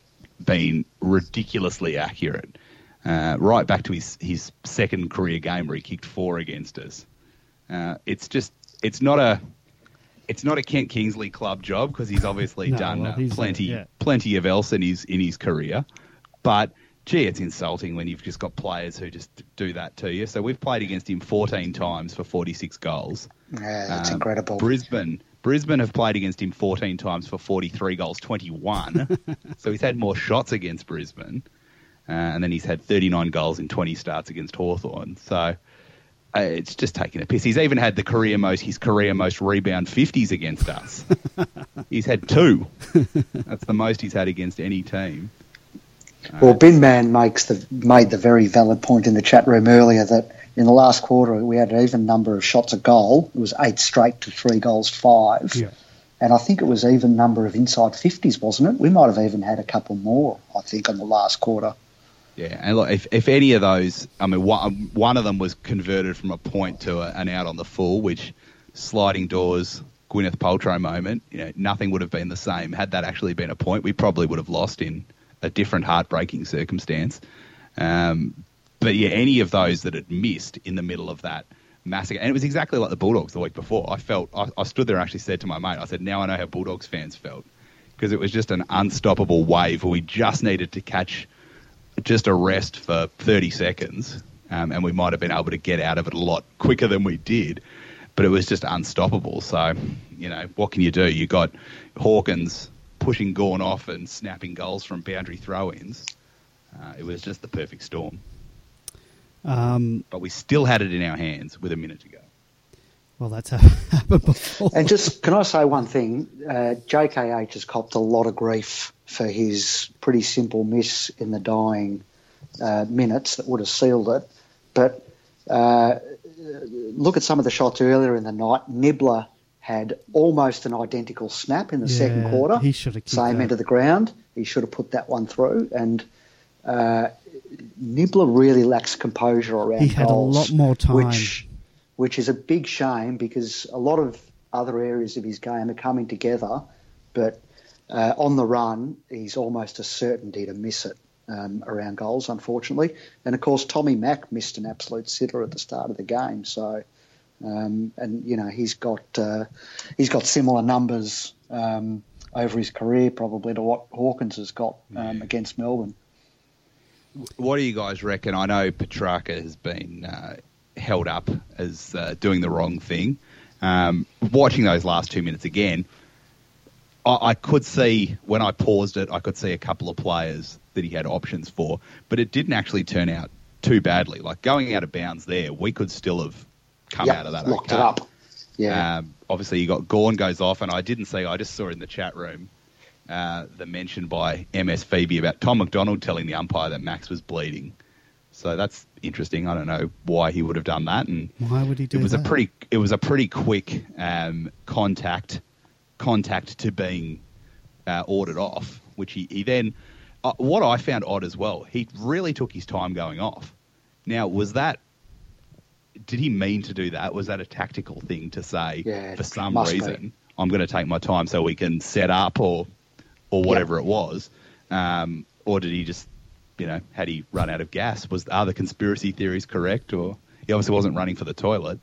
been ridiculously accurate. Uh, right back to his, his second career game where he kicked four against us. Uh, it's just it's not a it's not a Kent Kingsley club job because he's obviously No, done well, uh, he's, plenty yeah. plenty of else in his in his career. But gee, it's insulting when you've just got players who just do that to you. So we've played against him 14 times for 46 goals. Yeah, that's Um, incredible. Brisbane. Brisbane have played against him 14 times for 43 goals, 21. so he's had more shots against Brisbane. Uh, and then he's had 39 goals in 20 starts against Hawthorn. So uh, it's just taking a piss. He's even had the career most his career most rebound 50s against us. he's had two. That's the most he's had against any team. Well, Bin Man makes the made the very valid point in the chat room earlier that in the last quarter we had an even number of shots a goal. It was eight straight to three goals five, Yeah. and I think it was even number of inside fifties, wasn't it? We might have even had a couple more. I think on the last quarter. Yeah, and look, if, if any of those, I mean, one, one of them was converted from a point to a, an out on the full, which sliding doors, Gwyneth Paltrow moment, you know, nothing would have been the same. Had that actually been a point, we probably would have lost in a different heartbreaking circumstance. Um, but yeah, any of those that had missed in the middle of that massacre, and it was exactly like the Bulldogs the week before. I felt, I, I stood there and actually said to my mate, I said, now I know how Bulldogs fans felt. Because it was just an unstoppable wave we just needed to catch just a rest for 30 seconds, um, and we might have been able to get out of it a lot quicker than we did. But it was just unstoppable. So, you know, what can you do? You got Hawkins pushing Gawn off and snapping goals from boundary throw-ins. Uh, it was just the perfect storm. Um, but we still had it in our hands with a minute to go. Well, that's happened before. And just, can I say one thing? Uh, JKH has copped a lot of grief for his pretty simple miss in the dying uh, minutes that would have sealed it. But uh, look at some of the shots earlier in the night. Nibbler had almost an identical snap in the Yeah, second quarter. he should have Same that. end of the ground. He should have put that one through. And uh, Nibbler really lacks composure around He had a lot more time. Which, which is a big shame because a lot of other areas of his game are coming together. But uh, on the run, he's almost a certainty to miss it um, around goals, unfortunately. And of course, Tommy Mack missed an absolute sitter at the start of the game. So, um, and you know, he's got uh, he's got similar numbers um, over his career probably to what Hawkins has got um, against Melbourne. What do you guys reckon? I know Petrarca has been uh, held up as uh, doing the wrong thing. Um, watching those last two minutes again, I, I could see when I paused it, I could see a couple of players that he had options for, but it didn't actually turn out too badly. Like going out of bounds there, we could still have come Yep, out of that locked okay. it up. Yeah. Um, obviously, you got Gawn goes off, and I didn't see. I just saw in the chat room uh, the mention by MS Phoebe about Tom McDonald telling the umpire that Max was bleeding. So that's interesting. I don't know why he would have done that, and Why would he do it was that? a pretty it was a pretty quick um, contact contact to being uh, ordered off, which he, he then uh, what I found odd as well. He really took his time going off. Now was that did he mean to do that? Was that a tactical thing to say Yeah, for some must be. reason I'm going to take my time so we can set up or or whatever it was, um, or did he just you know had he run out of gas? Was are the conspiracy theories correct, or he obviously wasn't running for the toilet?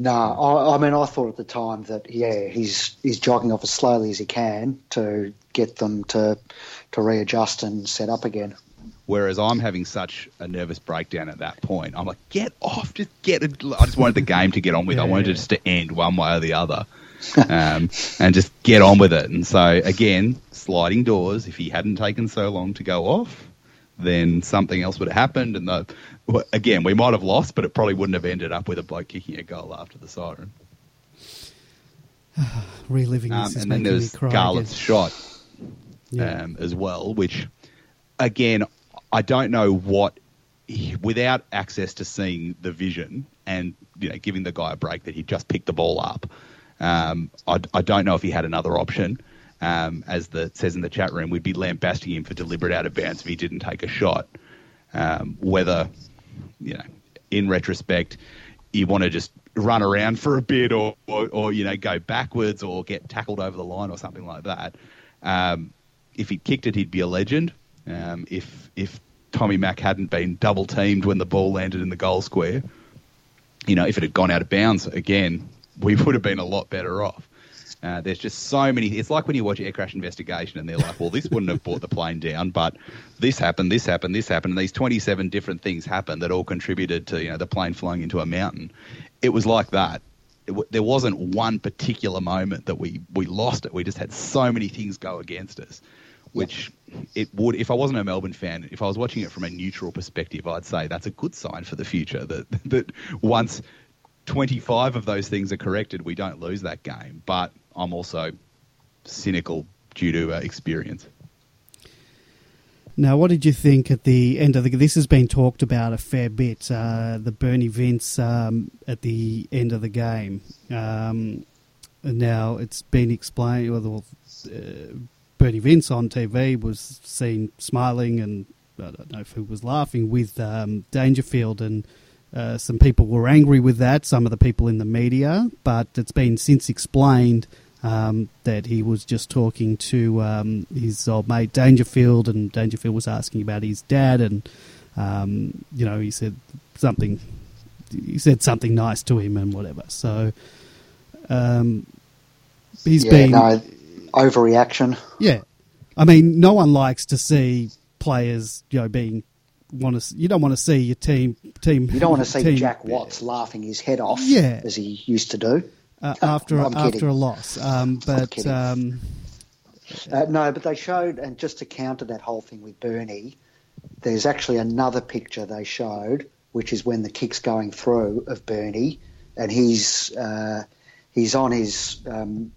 No, I, I mean, I thought at the time that yeah, he's he's jogging off as slowly as he can to get them to to readjust and set up again. Whereas I'm having such a nervous breakdown at that point. I'm like, get off, just get it. I just wanted the game to get on with. I wanted it just to end one way or the other, um, and just get on with it. And so again, sliding doors. If he hadn't taken so long to go off, then something else would have happened. And the, again, we might have lost, but it probably wouldn't have ended up with a bloke kicking a goal after the siren. Reliving Um, this is and then making me there's cry. Garlett's shot Yeah. um, as well, which again, I don't know what without access to seeing the vision and you know giving the guy a break that he just picked the ball up. Um, I, I don't know if he had another option. Um, as the says in the chat room, we'd be lambasting him for deliberate out of bounds if he didn't take a shot. Um, whether you know, in retrospect, you want to just run around for a bit or, or, or you know go backwards or get tackled over the line or something like that. Um, if he'd kicked it, he'd be a legend. Um, if if Tommy Mack hadn't been double teamed when the ball landed in the goal square, you know, if it had gone out of bounds again, we would have been a lot better off. Uh, there's just so many. It's like when you watch Air Crash Investigation and they're like, well, this wouldn't have brought the plane down, but this happened, this happened, this happened, and these 27 different things happened that all contributed to you know the plane flying into a mountain. It was like that. W- there wasn't one particular moment that we we lost it. We just had so many things go against us, which it would. If I wasn't a Melbourne fan, if I was watching it from a neutral perspective, I'd say that's a good sign for the future. That that once 25 of those things are corrected, we don't lose that game. But I'm also cynical due to uh, experience. Now, what did you think at the end of the? This has been talked about a fair bit. Uh, the Bernie Vince um, at the end of the game. Um, now it's been explained. Well, uh, Bernie Vince on TV was seen smiling, and I don't know if he was laughing with um, Dangerfield, and uh, some people were angry with that. Some of the people in the media, but it's been since explained um, that he was just talking to um, his old mate Dangerfield, and Dangerfield was asking about his dad, and um, you know he said something. He said something nice to him and whatever. So um, he's yeah, been no, overreaction. yeah. I mean, no one likes to see players, you know, being want to. You don't want to see your team team. You don't want to see team, Jack Watts laughing his head off, Yeah. as he used to do. uh, after I'm after kidding. a loss. Um, but um, Uh, no, but they showed, and just to counter that whole thing with Bernie, there's actually another picture they showed, which is when the kick's going through of Bernie, and he's uh, he's on his um,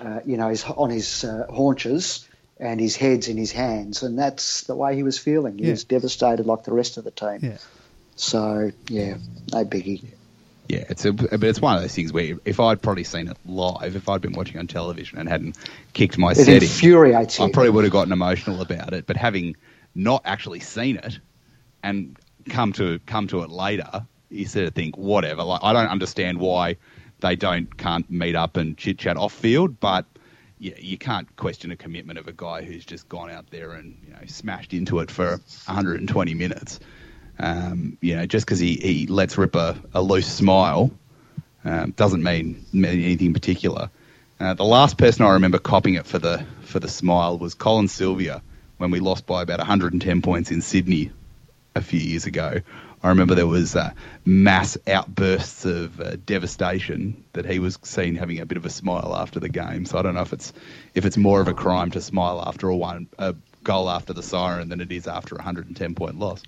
uh, you know he's on his uh, haunches. And his head's in his hands, and that's the way he was feeling. He Yeah. was devastated, like the rest of the team. yeah, So yeah, no biggie. Yeah, it's a, but it's one of those things where if I'd probably seen it live, if I'd been watching on television and hadn't kicked my It setting, infuriates I you. probably would have gotten emotional about it. But having not actually seen it and come to come to it later, you sort of think, whatever. Like I don't understand why they don't can't meet up and chit chat off field, but yeah, you can't question a commitment of a guy who's just gone out there and you know smashed into it for 120 minutes. Um, you know, just because he, he lets rip a, a loose smile um, doesn't mean, mean anything particular. Uh, the last person I remember copying it for the for the smile was Colin Sylvia when we lost by about 110 points in Sydney a few years ago. I remember there was uh, mass outbursts of uh, devastation that he was seen having a bit of a smile after the game. So I don't know if it's if it's more of a crime to smile after a one a goal after the siren than it is after a 110 point loss.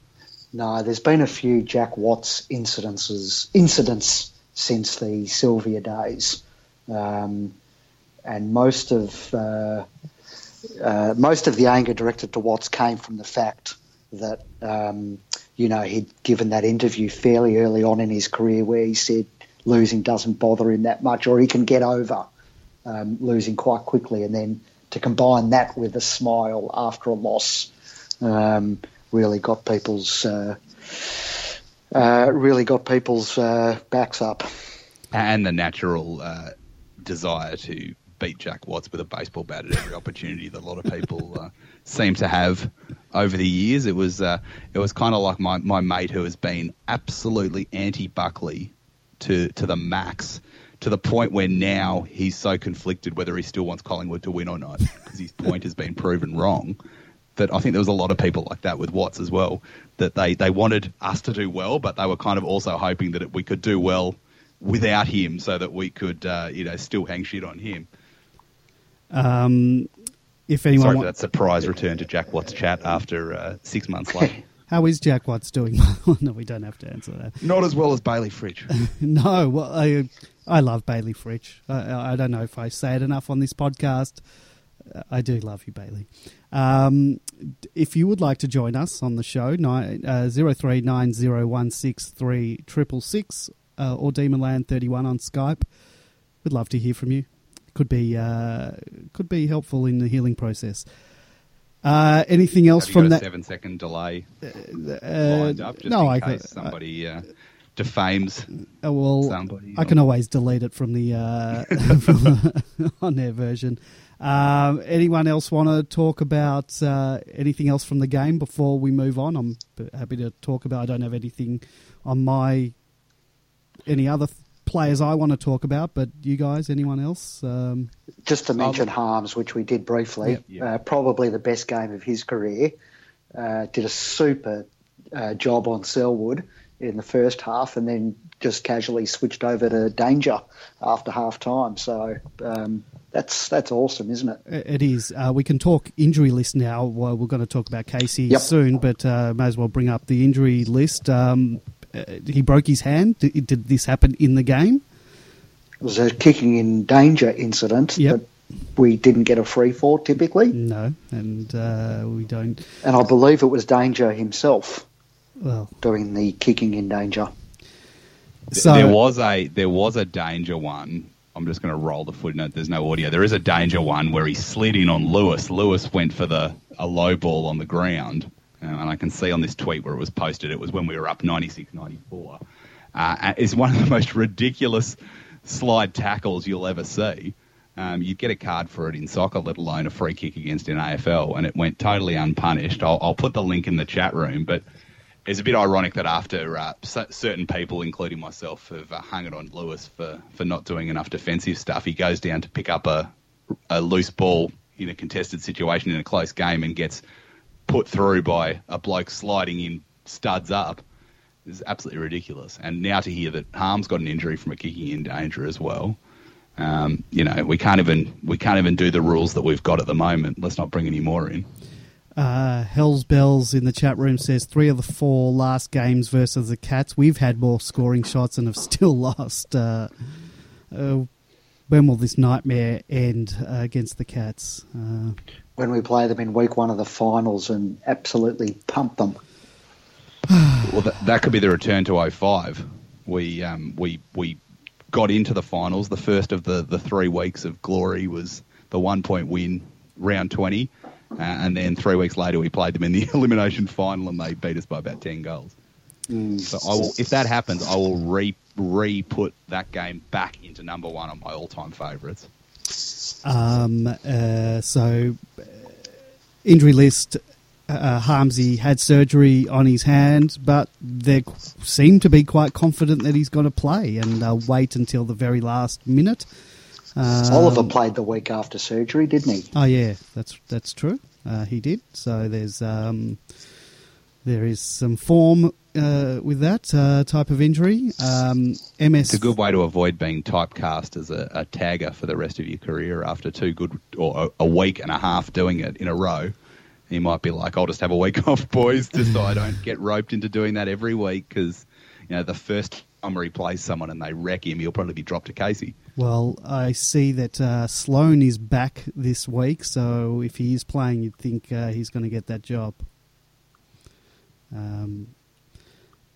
No, there's been a few Jack Watts incidences incidents since the Sylvia days, um, and most of uh, uh, most of the anger directed to Watts came from the fact that um, you know he'd given that interview fairly early on in his career where he said losing doesn't bother him that much, or he can get over um, losing quite quickly, and then to combine that with a smile after a loss um, really got people's uh, uh, really got people's uh, backs up. and the natural uh, desire to beat Jack Watts with a baseball bat at every opportunity that a lot of people uh, seem to have over the years. It was uh, it was kind of like my, my mate who has been absolutely anti Buckley to to the max. To the point where now he's so conflicted whether he still wants Collingwood to win or not because his point has been proven wrong. That I think there was a lot of people like that with Watts as well. That they, they wanted us to do well, but they were kind of also hoping that we could do well without him, so that we could uh, you know still hang shit on him. um, if anyone, Sorry for that surprise return to Jack Watts chat after uh, six months later. how is Jack Watts doing? no, we don't have to answer that. Not as well as Bailey Fritsch. No, well, I, I love Bailey Fritsch. I, I don't know if I say it enough on this podcast. I do love you, Bailey. Um, if you would like to join us on the show, nine, uh, 0390163666 uh, or Demonland31 on Skype, we'd love to hear from you. Could be uh, could be helpful in the healing process. Uh, anything else from that? seven second delay Uh, lined up just no, in I case could- somebody uh, defames Uh, well, somebody? I can always delete it from the uh, from on their version. Um, anyone else want to talk about uh, anything else from the game before we move on? I'm happy to talk about. I don't have anything on my any other th- players I want to talk about, but you guys, anyone else? Um, Just to mention Harmes, which we did briefly, Yep. Yeah. Uh, probably the best game of his career. Uh, did a super uh, job on Selwood in the first half, and then just casually switched over to Danger after half time. So um, that's that's awesome, isn't it? it is. Uh, we can talk injury list now. Well, we're going to talk about Casey Yep. soon, but uh, may as well bring up the injury list. Um, uh, he broke his hand. Did, did this happen in the game? It was a kicking in danger incident Yep. that we didn't get a free for typically, No, and uh, we don't. and I believe it was Danger himself Well, doing the kicking in danger. so there was a there was a danger one. I'm just going to roll the footnote. There's no audio. There is a danger one where he slid in on Lewis. Lewis went for the a low ball on the ground, uh, and I can see on this tweet where it was posted. It was when we were up 96-94. Uh, it's one of the most ridiculous slide tackles you'll ever see. Um, you'd get a card for it in soccer, let alone a free kick against an AFL, and it went totally unpunished. I'll, I'll put the link in the chat room, but it's a bit ironic that after uh, certain people, including myself, have uh, hung it on Lewis for, for not doing enough defensive stuff, he goes down to pick up a, a loose ball in a contested situation in a close game and gets put through by a bloke sliding in studs up is absolutely ridiculous. And now to hear that Harmes' got an injury from a kicking in danger as well. Um, you know, we can't even we can't even do the rules that we've got at the moment. Let's not bring any more in. Uh, Hell's Bells in the chat room says three of the four last games versus the Cats, we've had more scoring shots and have still lost. Uh, uh, when will this nightmare end uh, against the Cats? When we play them in week one of the finals and absolutely pump them. well, that, that, could be the return to 05. We um, we we got into the finals. The first of the, the three weeks of glory was the one point win, round 20 uh, and then three weeks later, we played them in the elimination final, and they beat us by about ten goals. Mm. So I will, if that happens, I will re re put that game back into number one on my all time favourites. Um. Uh, so, uh, injury list. Uh, Harmsy had surgery on his hand, but they seem to be quite confident that he's going to play and uh, wait until the very last minute. Um, Oliver played the week after surgery, didn't he? Oh yeah, that's that's true. Uh, he did. So there's um, there is some form uh, with that uh, type of injury. Um, MS. It's a good way to avoid being typecast as a, a, tagger for the rest of your career after two good or a, a week and a half doing it in a row. You might be like, I'll just have a week off, boys, just so I don't get roped into doing that every week because you know the first time he plays someone and they wreck him, he'll probably be dropped to Casey. Well, I see that uh, Sloan is back this week, so if he is playing, you'd think uh, he's going to get that job. Um,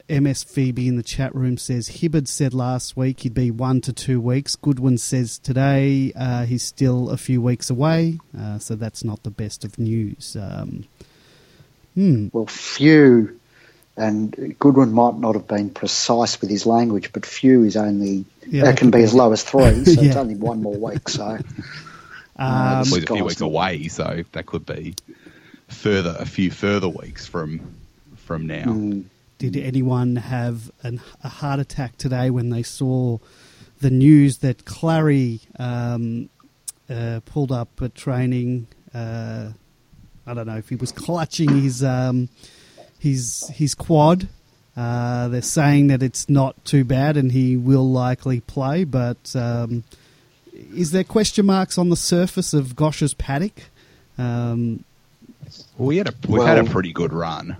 MS Phoebe in the chat room says Hibberd said last week he'd be one to two weeks. Goodwin says today uh, he's still a few weeks away, uh, so that's not the best of news. Um, hmm. Well, few and Goodwin might not have been precise with his language, but few is only yeah, that can be as low as three, so yeah. it's only one more week. So um, uh, a few weeks away, so that could be further a few further weeks from from now. Mm. Did anyone have an, a heart attack today when they saw the news that Clary um, uh, pulled up at training? Uh, I don't know if he was clutching his. Um, his his quad. Uh, they're saying that it's not too bad and he will likely play, but um, is there question marks on the surface of Gosch's paddock? Um, well, we had a we've well, had a pretty good run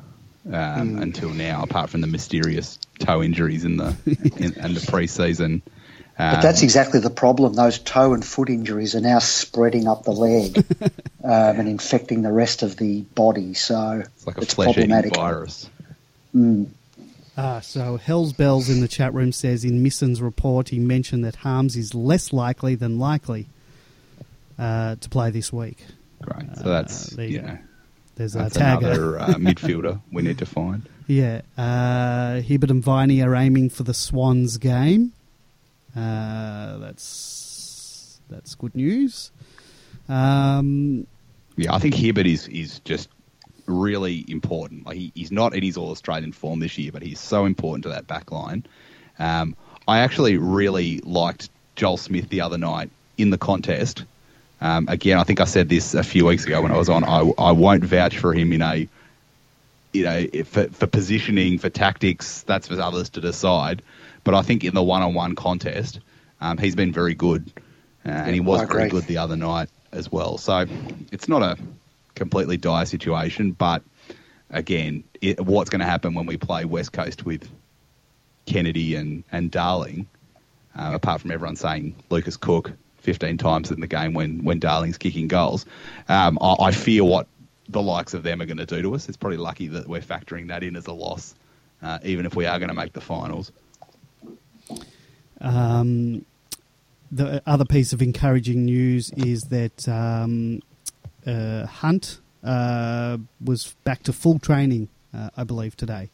um, mm. until now, apart from the mysterious toe injuries in the in, in the preseason. But that's um, exactly the problem. Those toe and foot injuries are now spreading up the leg um, and infecting the rest of the body. So it's like a it's flesh-eating virus. Mm. Ah, so Hell's Bells in the chat room says in Misson's report he mentioned that Harmes is less likely than likely uh, to play this week. Great. So that's uh, yeah. There's that's a tagger. another uh, midfielder we need to find. Yeah, uh, Hibberd and Viney are aiming for the Swans game. Uh, that's that's good news. Um, yeah, I think Hibberd is is just really important. Like he, he's not in his All Australian form this year, but he's so important to that back line. Um, I actually really liked Joel Smith the other night in the contest. Um, again, I think I said this a few weeks ago when I was on. I, I won't vouch for him in a, you know, for, for positioning, for tactics. That's for others to decide. But I think in the one-on-one contest, um, he's been very good, uh, and he was very good the other night as well. So it's not a completely dire situation, but again, it, what's going to happen when we play West Coast with Kennedy and and Darling? Uh, apart from everyone saying Lucas Cook 15 times in the game when when Darling's kicking goals, um, I, I fear what the likes of them are going to do to us. It's probably lucky that we're factoring that in as a loss, uh, even if we are going to make the finals. Um, the other piece of encouraging news is that um, uh, Hunt uh, was back to full training, uh, I believe, today.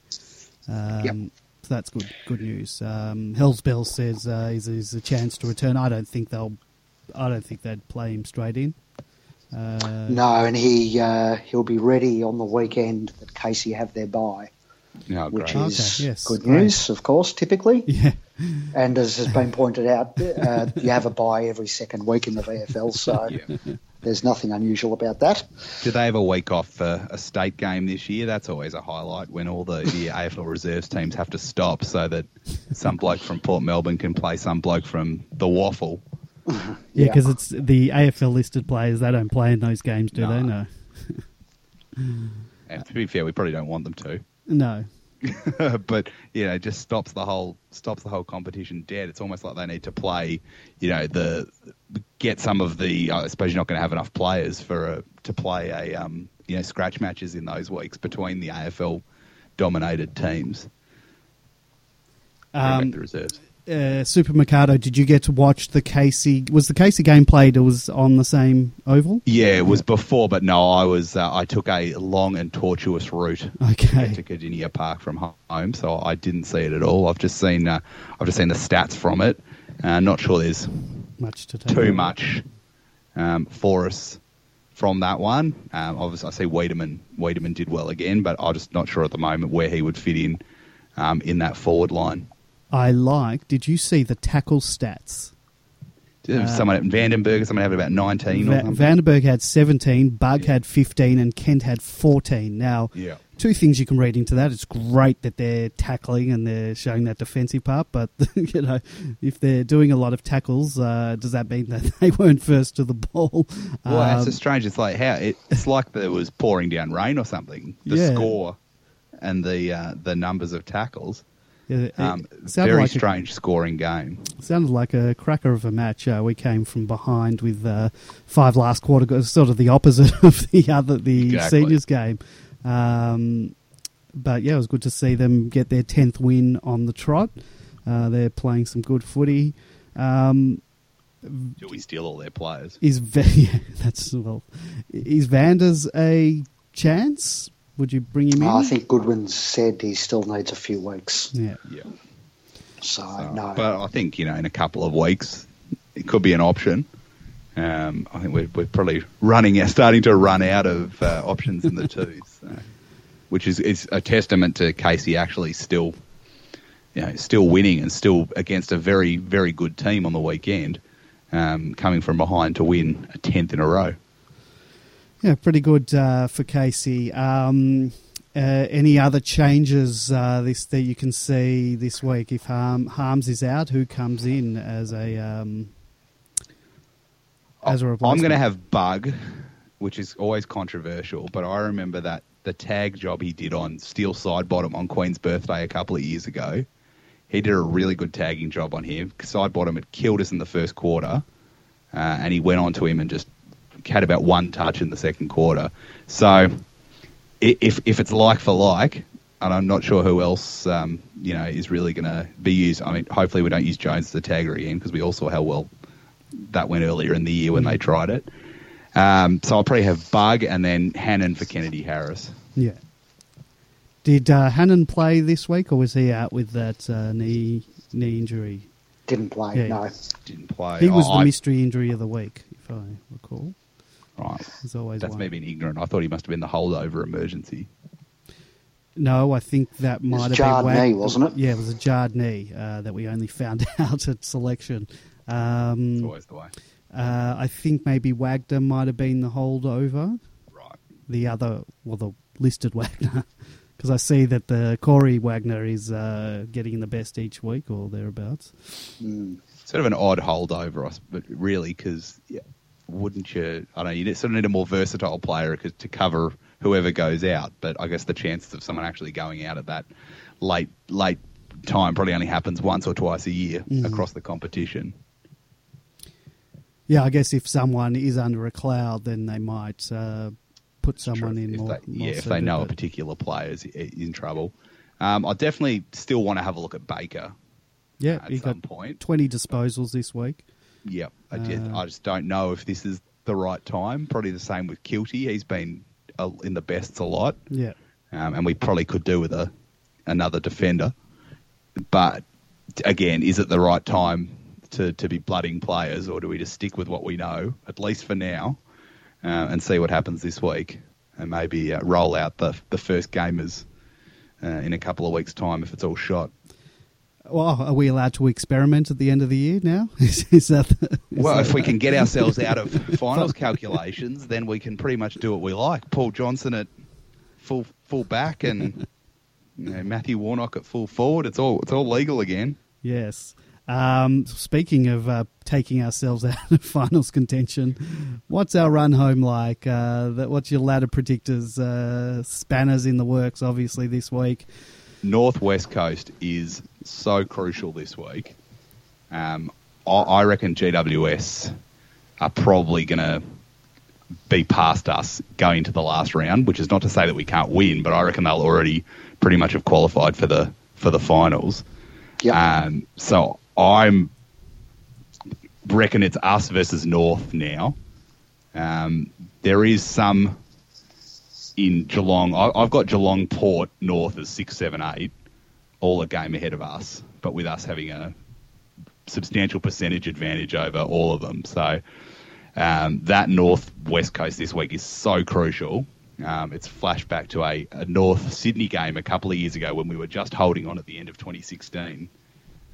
Um, yep. So that's good. Good news. Um, Hellsbell says uh, is, is a chance to return. I don't think they'll. I don't think they'd play him straight in. Uh, no, and he uh, he'll be ready on the weekend that Casey have their bye, oh, which is okay, yes, good great. news, of course. Typically, yeah. and as has been pointed out, uh, you have a bye every second week in the VFL, so Yeah. there's nothing unusual about that. Do they have a week off for a state game this year? That's always a highlight when all the, the AFL reserves teams have to stop so that some bloke from Port Melbourne can play some bloke from the Waffle. Yeah, Yeah. because it's the AFL listed players. They don't play in those games, do they? No. No. And to be fair, we probably don't want them to. No. but you know, it just stops the whole stops the whole competition dead. It's almost like they need to play, you know, the get some of the. I suppose you're not going to have enough players for a, to play a um, you know scratch matches in those weeks between the AFL dominated teams. Um, the reserves. Uh, Super Mikado, did you get to watch the Casey? Was the Casey game played? It was on the same oval. Yeah, it was before, but no, I was uh, I took a long and tortuous route Okay. to Kardinia Park from home, so I didn't see it at all. I've just seen uh, I've just seen the stats from it. Uh, not sure there's Much to too on. much um, for us from that one. Um, obviously, I see Weideman. Weideman did well again, but I'm just not sure at the moment where he would fit in um, in that forward line. I like. Did you see the tackle stats? Uh, someone at Vandenberg, someone had about 19 or Va- something. Vandenberg had 17, Bugg Yeah. had 15, and Kent had 14. Now, yeah. two things you can read into that. It's great that they're tackling and they're showing that defensive part, but you know, if they're doing a lot of tackles, uh, does that mean that they weren't first to the ball? Well, Um, it's just strange. It's like how it, it's like there was pouring down rain or something. The Yeah. score and the uh, the numbers of tackles. Yeah, it Um, very like a- strange scoring game. Sounded like a cracker of a match. Uh, we came from behind with uh, five last quarter, goals, sort of the opposite of the other the Exactly. seniors game. Um, but yeah, it was good to see them get their tenth win on the trot. Uh, they're playing some good footy. Um, Do we steal all their players? is yeah, that's well, is Vanders a chance? Would you bring him in? I think Goodwin said he still needs a few weeks, Yeah, Yeah. so, So, no. But I think you know, in a couple of weeks, it could be an option. Um, I think we're, we're probably running starting to run out of uh, options in the twos, so, which is is a testament to Casey actually still, you know, still winning and still against a very very good team on the weekend, um, coming from behind to win a tenth in a row. Yeah, pretty good uh, for Casey. Um, uh, any other changes uh, this that you can see this week? If Harm, Harmes is out, who comes in as a um, as a I'm going to have Bugg, which is always controversial, but I remember that the tag job he did on Steele Sidebottom on Queen's birthday a couple of years ago. He did a really good tagging job on him. Side Bottom had killed us in the first quarter, uh, and he went on to him and just had about one touch in the second quarter. So if if it's like for like, and I'm not sure who else um, you know is really going to be used. I mean, hopefully we don't use Jones as the tagger again because we all saw how well that went earlier in the year when they tried it. Um, so I'll probably have Bugg and then Hannan for Kennedy Harris. Yeah. Did uh, Hannan play this week, or was he out with that uh, knee knee injury? Didn't play, Yeah. no. Didn't play. He was Oh, the I- mystery injury of the week, if I recall. Right. There's always That's one. me being ignorant. I thought he must have been the holdover emergency. No, I think that might have jarred been Wag- knee, wasn't it? Yeah, it was a jarred knee uh, that we only found out at selection. It's Um, always the way. uh, I think maybe Wagner might have been the holdover. Right. The other, well, the listed Wagner, because I see that the Corey Wagner is uh, getting the best each week or thereabouts. Mm. Sort of an odd holdover, but really, because yeah, wouldn't you? I don't know. You sort of need a more versatile player to cover whoever goes out. But I guess the chances of someone actually going out at that late late time probably only happens once or twice a year Mhm. across the competition. Yeah, I guess if someone is under a cloud, then they might uh, put someone in if more. they, more yeah, if they know a particular player is in trouble. Um, I definitely still want to have a look at Baker Yeah, at he some got point. 20 disposals this week. Yep, I just, Uh, I just don't know if this is the right time. Probably the same with Keilty. He's been uh, in the bests a lot, Yeah. um, and we probably could do with a another defender. But again, is it the right time to, to be blooding players, or do we just stick with what we know at least for now, uh, and see what happens this week, and maybe uh, roll out the the first gamers uh, in a couple of weeks' time if it's all shot. Well, are we allowed to experiment at the end of the year now? is, is that the, is Well, that- if we can get ourselves out of finals calculations, then we can pretty much do what we like. Paul Johnson at full full back and you know, Matthew Warnock at full forward. It's all it's all legal again. Yes. Um, speaking of uh, taking ourselves out of finals contention, what's our run home like? Uh, that, what's your ladder predictors? Uh, spanners in the works, obviously, this week. Northwest Coast is so crucial this week. Um, I, I reckon GWS are probably going to be past us going to the last round, which is not to say that we can't win, but I reckon they'll already pretty much have qualified for the for the finals. Yeah. Um, so I'm reckon it's us versus North now. Um, there is some in Geelong. I, I've got Geelong Port North as six, seven, eight, all a game ahead of us, but with us having a substantial percentage advantage over all of them. So um, that North West Coast this week is so crucial. Um, it's flashback to a, a North Sydney game a couple of years ago when we were just holding on at the end of 2016.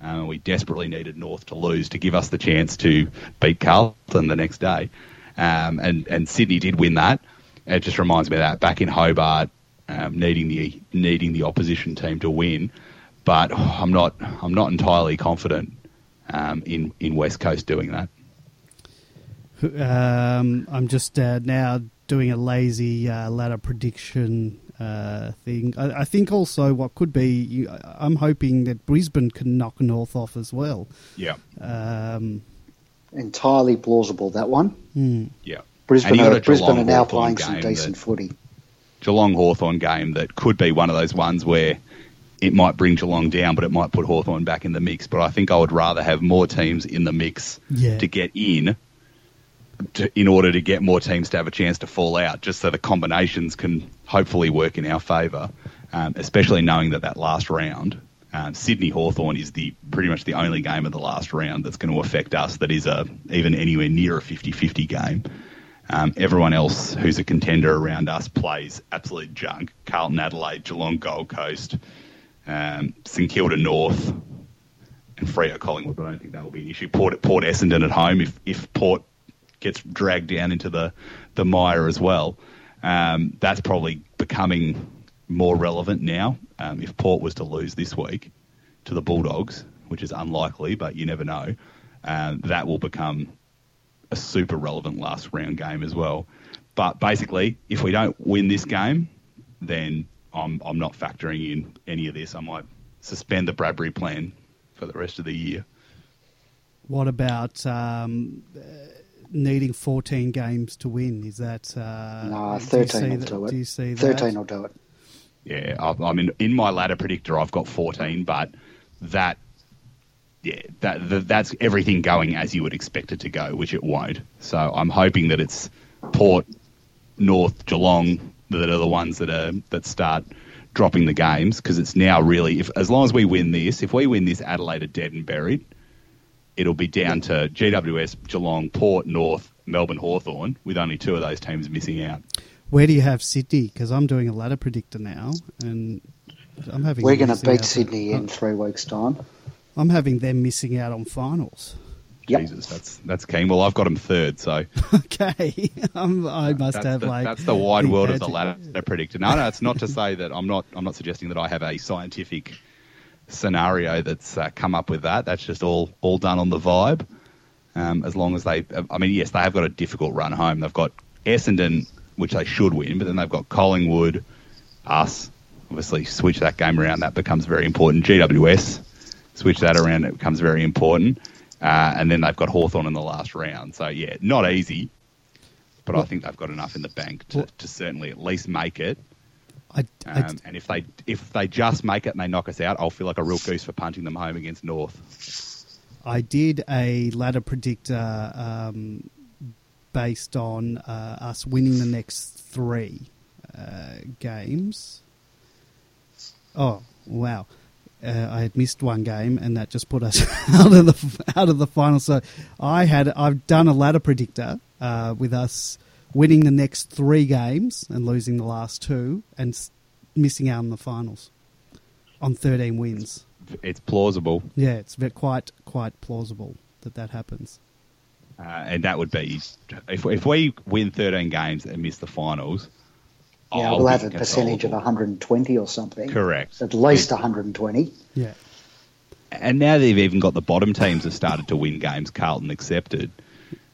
Um, we desperately needed North to lose to give us the chance to beat Carlton the next day. Um, and, and Sydney did win that. It just reminds me of that back in Hobart, um, needing the needing the opposition team to win. But oh, I'm not I'm not entirely confident um, in in West Coast doing that. Um, I'm just uh, now doing a lazy uh, ladder prediction uh, thing. I, I think also what could be, you- I'm hoping that Brisbane can knock North off as well. Yeah, Um, Entirely plausible, that one. hmm. yeah. Brisbane, And are, Brisbane are now playing some game decent that- footy. Geelong Hawthorn game that could be one of those ones where it might bring Geelong down, but it might put Hawthorn back in the mix. But I think I would rather have more teams in the mix Yeah. to get in, to, in order to get more teams to have a chance to fall out, just so the combinations can hopefully work in our favour. Um, especially knowing that that last round, um, Sydney Hawthorn is the pretty much the only game of the last round that's going to affect us. That is a even anywhere near a 50-50 game. Um, everyone else who's a contender around us plays absolute junk. Carlton, Adelaide, Geelong, Gold Coast, um, St Kilda North, and Freo Collingwood. But I don't think that will be an issue. Port Port Essendon at home if if Port gets dragged down into the the mire as well. Um, that's probably becoming more relevant now. Um, if Port was to lose this week to the Bulldogs, which is unlikely, but you never know, um, that will become a super relevant last round game as well. But basically, if we don't win this game, then I'm I'm not factoring in any of this. I might suspend the Bradbury plan for the rest of the year. What about um, uh, needing 14 games to win? Is that. Uh, No, 13 see will that- do it. Do you see that? 13 will do it. Yeah, I, I mean, in my ladder predictor, I've got 14, but that, yeah, that, that that's everything going as you would expect it to go, which it won't. So I'm hoping that it's Port, North, Geelong that are the ones that are that start dropping the games because it's now really, if as long as we win this, if we win this, Adelaide are dead and buried. It'll be down to GWS, Geelong, Port, North, Melbourne, Hawthorn, with only two of those teams missing out. Where do you have Sydney? Because I'm doing a ladder predictor now, and I'm having. We're going to missing beat out- Sydney in three weeks' time. I'm having them missing out on finals. Yep. Jesus, that's that's keen. Well, I've got them third, so okay, I must that's, have the, like that's the wide world of the ladder predictor. No, no, it's not to say that I'm not. I'm not suggesting that I have a scientific scenario that's uh, come up with that. That's just all all done on the vibe. Um, as long as they, I mean, yes, they have got a difficult run home. They've got Essendon, which they should win, but then they've got Collingwood, us. Obviously, switch that game around. That becomes very important. GWS, switch that around. It becomes very important. Uh, and then they've got Hawthorn in the last round. So yeah, not easy, but I think they've got enough in the bank to, Well- to certainly at least make it. I, I, Um, and if they if they just make it and they knock us out, I'll feel like a real goose for punting them home against North. I did a ladder predictor um, based on uh, us winning the next three uh, games. Oh wow! Uh, I had missed one game, and that just put us out of the out of the final. So I had I've done a ladder predictor uh, with us winning the next three games and losing the last two, and s- missing out on the finals on thirteen wins. it's plausible, Yeah, it's quite quite plausible that that happens. uh, and that would be if if we win 13 games and miss the finals. Yeah, I'll we'll have a percentage of 120 or something. Correct. At least 120. Yeah, and now they've even got the bottom teams have started to win games, Carlton accepted.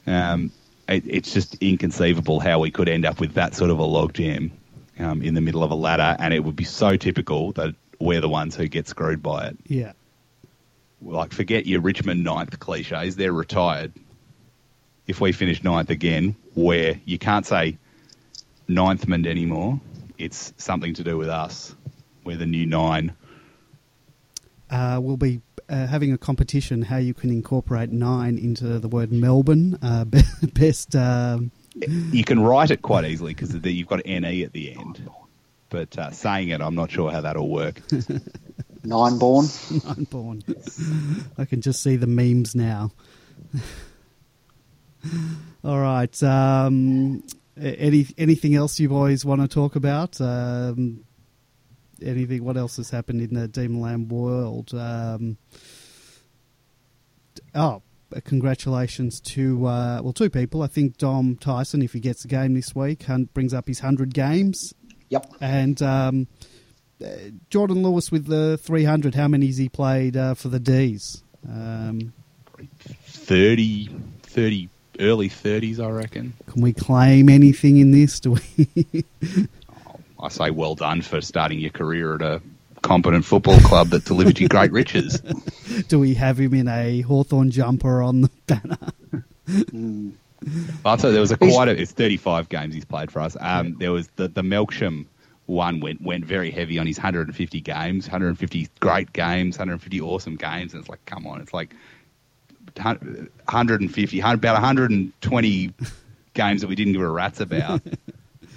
Um, it, it's just inconceivable how we could end up with that sort of a logjam um, in the middle of a ladder, and it would be so typical that we're the ones who get screwed by it. yeah, Like, forget your Richmond ninth cliches; they're retired. If we finish ninth again, where you can't say ninthman anymore, it's something to do with us. We're the new nine. uh, we'll be uh, having a competition how you can incorporate nine into the word Melbourne. Uh, best. Um, you can write it quite easily because you've got ne at the end. But uh, saying it, I'm not sure how that'll work. Nine born. Nine born. I can just see the memes now. All right. Um, a- any anything else you boys want to talk about? Um, anything? What else has happened in the Demonland world? Um, oh, uh, congratulations to uh, well two people. I think Dom Tyson, if he gets a game this week, hun- brings up his hundred games, Yep. and um, uh, Jordan Lewis with the 300. How many has he played uh, for the D's? Um, 30, 30, early 30s, I reckon. can we claim anything in this? Do we? I say well done for starting your career at a competent football club that delivered you great riches. do we have him in a Hawthorn jumper on the banner? Mm. I'll tell you, there was a quite a, it's 35 games he's played for us. Um, There was the, the Melksham one went went very heavy on his 150 games, 150 great games, 150 awesome games. And it's like, come on, it's like 150, hun- about 120 games that we didn't give a rat's about,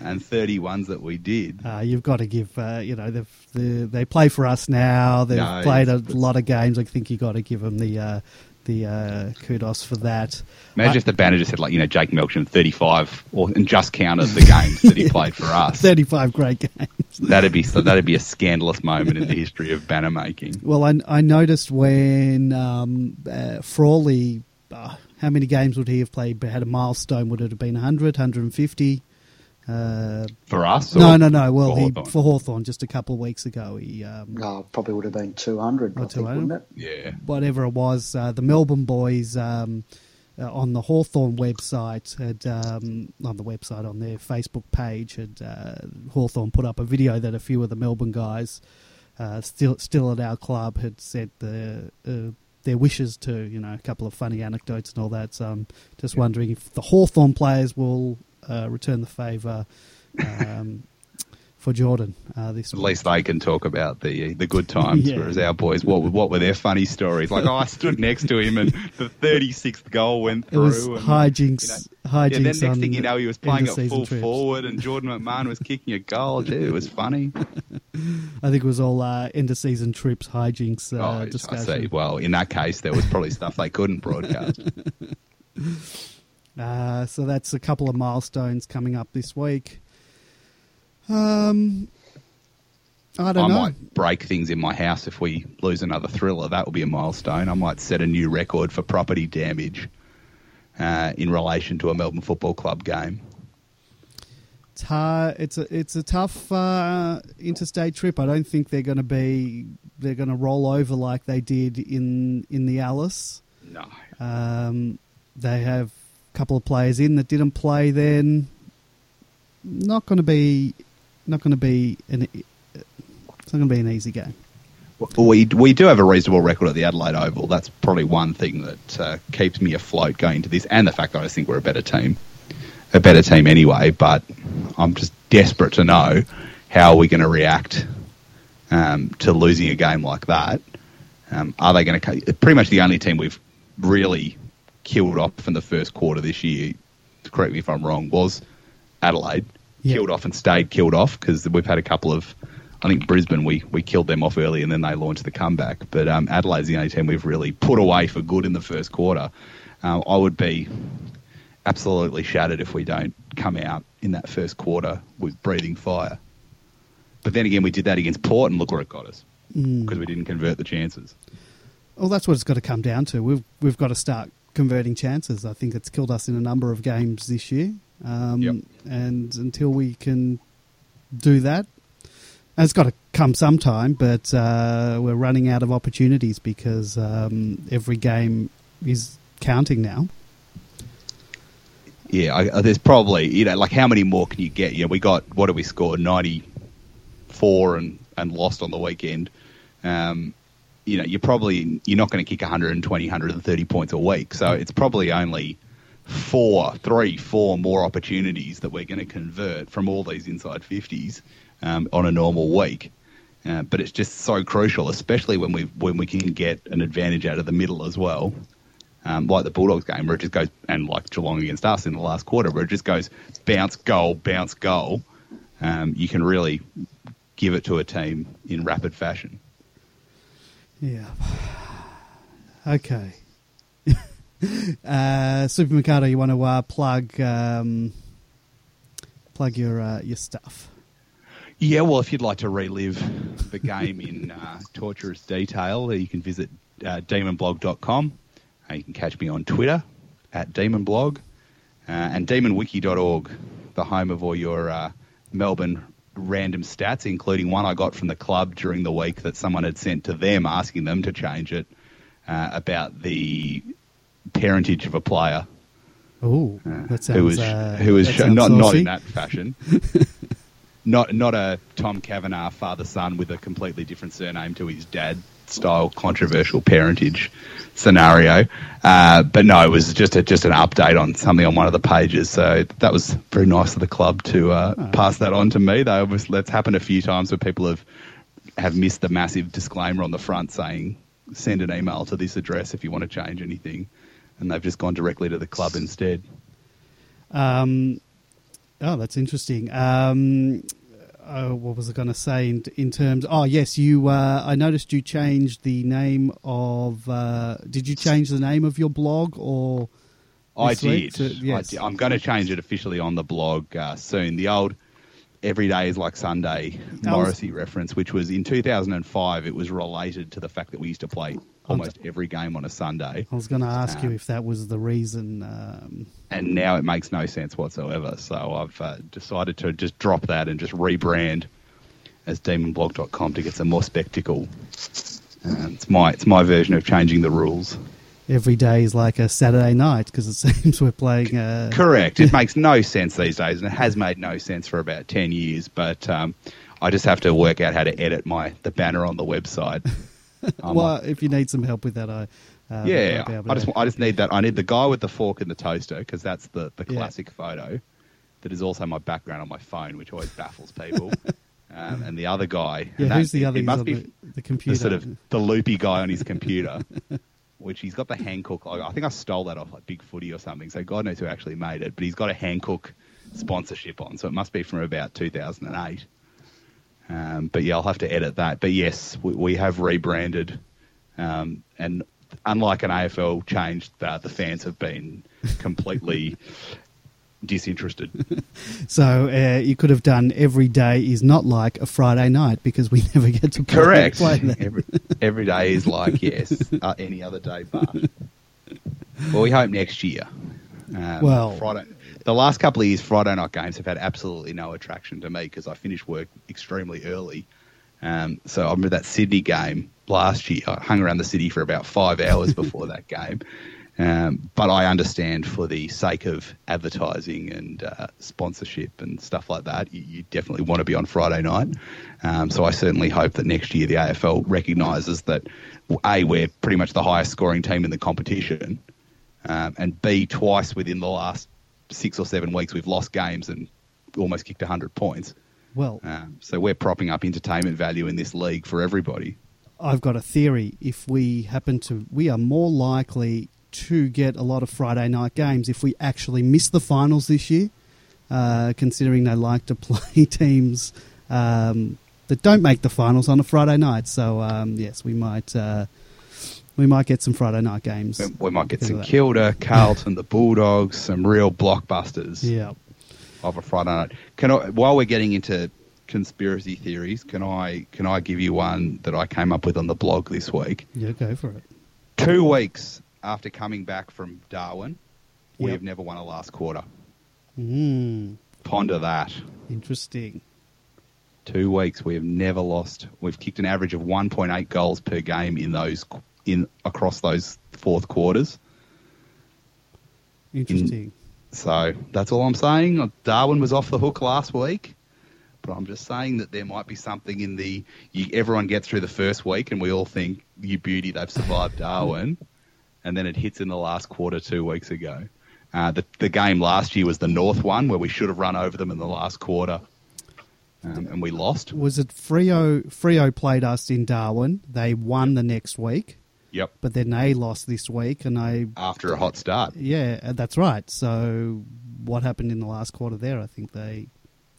and 30 ones that we did. Uh, you've got to give, uh, you know, they play for us now. They've No, played a lot of games. I think you've got to give them the uh, the uh, kudos for that. Imagine I- if the banner just said like you know Jake Melksham 35, or and just counted the games that he played for us. 35 great games. That'd be so. That'd be a scandalous moment in the history of banner making. Well, I, I noticed when um, uh, Frawley, uh, how many games would he have played? But had a milestone? Would it have been 100, 150? Uh, For us? no, or no, no. Well, for he, Hawthorn? for Hawthorn, just a couple of weeks ago, he um, No, probably would have been 200, I Oh, think, 200? wouldn't it? Yeah. whatever it was, uh, the Melbourne boys um, uh, on the Hawthorn website had um, on the website on their Facebook page had uh, Hawthorn put up a video that a few of the Melbourne guys uh, still still at our club had said the. Uh, their wishes to, you know, a couple of funny anecdotes and all that. So I'm just wondering if the Hawthorn players will uh, return the favour um, for Jordan uh, this At least they can talk about the the good times, Yeah. whereas our boys, what what were their funny stories? Like, oh, I stood next to him, and the thirty sixth goal went through. It was and, hijinks. yeah, hijinks then next on thing you know, he was playing at full trips. forward, and Jordan McMahon was kicking a goal. Gee, it was funny. I think it was all uh, end of season trips hijinks uh, oh, I discussion. see. Well, in that case, there was probably stuff they couldn't broadcast. Uh, so that's a couple of milestones coming up this week. Um, I I don't know. I might break things in my house if we lose another thriller. That will be a milestone. I might set a new record for property damage uh, in relation to a Melbourne Football Club game. It's hard. It's a it's a tough uh, interstate trip. I don't think they're going to be they're going to roll over like they did in in the Alice. No. Um, they have couple of players in that didn't play. Then not going to be not going to be an it's not going to be an easy game. We we do have a reasonable record at the Adelaide Oval. That's probably one thing that uh, keeps me afloat going into this, and the fact that I think we're a better team, a better team anyway. But I'm just desperate to know how are we going to react um, to losing a game like that. Um, are they going to? Pretty much the only team we've really killed off in the first quarter this year. Correct me if I'm wrong. Was Adelaide killed off and stayed killed off because we've had a couple of. I think Brisbane we, we killed them off early and then they launched the comeback. But um, Adelaide's the only team we've really put away for good in the first quarter. Uh, I would be absolutely shattered if we don't come out in that first quarter with breathing fire. But then again, we did that against Port and look where it got us. because we didn't convert the chances. Well, that's what it's got to come down to. We've we've got to start converting chances. I think it's killed us in a number of games this year. Um, Yep. And until we can do that, it's got to come sometime. But uh, we're running out of opportunities because um, every game is counting now. Yeah, I, uh, there's probably you know like how many more can you get? Yeah, we got what did we score? Ninety four and and lost on the weekend. Um, you know, you're probably you're not going to kick 120, 130 points a week. So it's probably only four, three, four more opportunities that we're going to convert from all these inside 50s um, on a normal week. Uh, but it's just so crucial, especially when we when we can get an advantage out of the middle as well. Um, like the Bulldogs game, where it just goes, and like Geelong against us in the last quarter, where it just goes bounce, goal, bounce, goal. Um, you can really give it to a team in rapid fashion. Yeah. Okay. uh, Super Mikado, you want to uh, plug um, plug your uh, your stuff? Yeah, well, if you'd like to relive the game in uh, torturous detail, you can visit uh, demonblog.com. Uh, you can catch me on Twitter at demonblog uh, and demonwiki.org, the home of all your uh, Melbourne random stats, including one I got from the club during the week that someone had sent to them asking them to change it uh, about the parentage of a player. Oh, uh, that sounds who was uh, who was that sh- sounds not not in that fashion. not not a Tom Kavanagh father son with a completely different surname to his dad style controversial parentage scenario. Uh, but no, it was just a, just an update on something on one of the pages. So that was very nice of the club to uh, pass that on to me. Though was, that's happened a few times where people have have missed the massive disclaimer on the front saying send an email to this address if you want to change anything, and they've just gone directly to the club instead. Um, oh, that's interesting. Um, uh, what was I going to say in, in terms? Oh, yes, you. Uh, I noticed you changed the name of. Uh, did you change the name of your blog or? I did. to- yes. I did. I'm going to change it officially on the blog uh, soon. The old "Every Day is like Sunday" Morrissey reference, which was in 2005, it was related to the fact that we used to play almost every game on a Sunday, I was going to ask you Um, if that was the reason. Um, and now it makes no sense whatsoever. So I've uh, decided to just drop that and just rebrand as demonblog.com to get some more spectacle. Um, it's my it's my version of changing the rules. Every day is like a Saturday night because it seems we're playing. Uh, Correct. It makes no sense these days, and it has made no sense for about ten years. But um, I just have to work out how to edit my the banner on the website. Um, well, if you need some help with that, I. Uh, yeah, I'll be able I just to- I just need that. I need the guy with the fork and the toaster because that's the the Yeah. classic photo. That is also my background on my phone, which always baffles people. um, and the other guy. Yeah, who's the other? It must be the, the the computer. sort of the loopy guy on his computer, which he's got the logo. I think I stole that off like Big Footy or something. So God knows who actually made it, but he's got a Hankook sponsorship on, so it must be from about 2008. Um, but yeah, I'll have to edit that. But yes, we, we have rebranded, um, and unlike an AFL change, uh, the fans have been completely disinterested. So uh, you could have done every day is not like a Friday night because we never get to play, Correct. play that. Every, every day is like yes, uh, any other day but. Well, we hope next year. Um, Well- Friday. The last couple of years, Friday night games have had absolutely no attraction to me because I finish work extremely early. Um, so I remember that Sydney game last year. I hung around the city for about five hours before that game. Um, but I understand for the sake of advertising and uh, sponsorship and stuff like that, you, you definitely want to be on Friday night. Um, so I certainly hope that next year the AFL recognises that A, we're pretty much the highest scoring team in the competition, um, and B, twice within the last six or seven weeks we've lost games and almost kicked 100 points. Well, Um, so we're propping up entertainment value in this league for everybody. I've got a theory. If we happen to, we are more likely to get a lot of Friday night games if we actually miss the finals this year, uh, considering they like to play teams um, that don't make the finals on a Friday night. So um, yes, we might uh, we might get some Friday night games. We- might get some. Kilda, Carlton, the Bulldogs, some real blockbusters Yeah. of a Friday night. Can I, while we're getting into conspiracy theories. Can I can I give you one that I came up with on the blog this week? Yeah, go for it. Two weeks after coming back from Darwin, we Yep. have never won a last quarter. Mm, Ponder that. interesting. Two weeks we have never lost. We've kicked an average of 1.8 goals per game in those in across those fourth quarters. Interesting. So that's all I'm saying. Darwin was off the hook last week, but I'm just saying that there might be something in the. You, everyone gets through the first week, and we all think, "You beauty, they've survived Darwin," and then it hits in the last quarter two weeks ago. Uh, the the game last year was the North one, where we should have run over them in the last quarter, um, and we lost. Was it Freo? Freo played us in Darwin. They won the next week, Yep, but then they lost this week, and I after a hot start. yeah, uh, that's right. So what happened in the last quarter there? I think they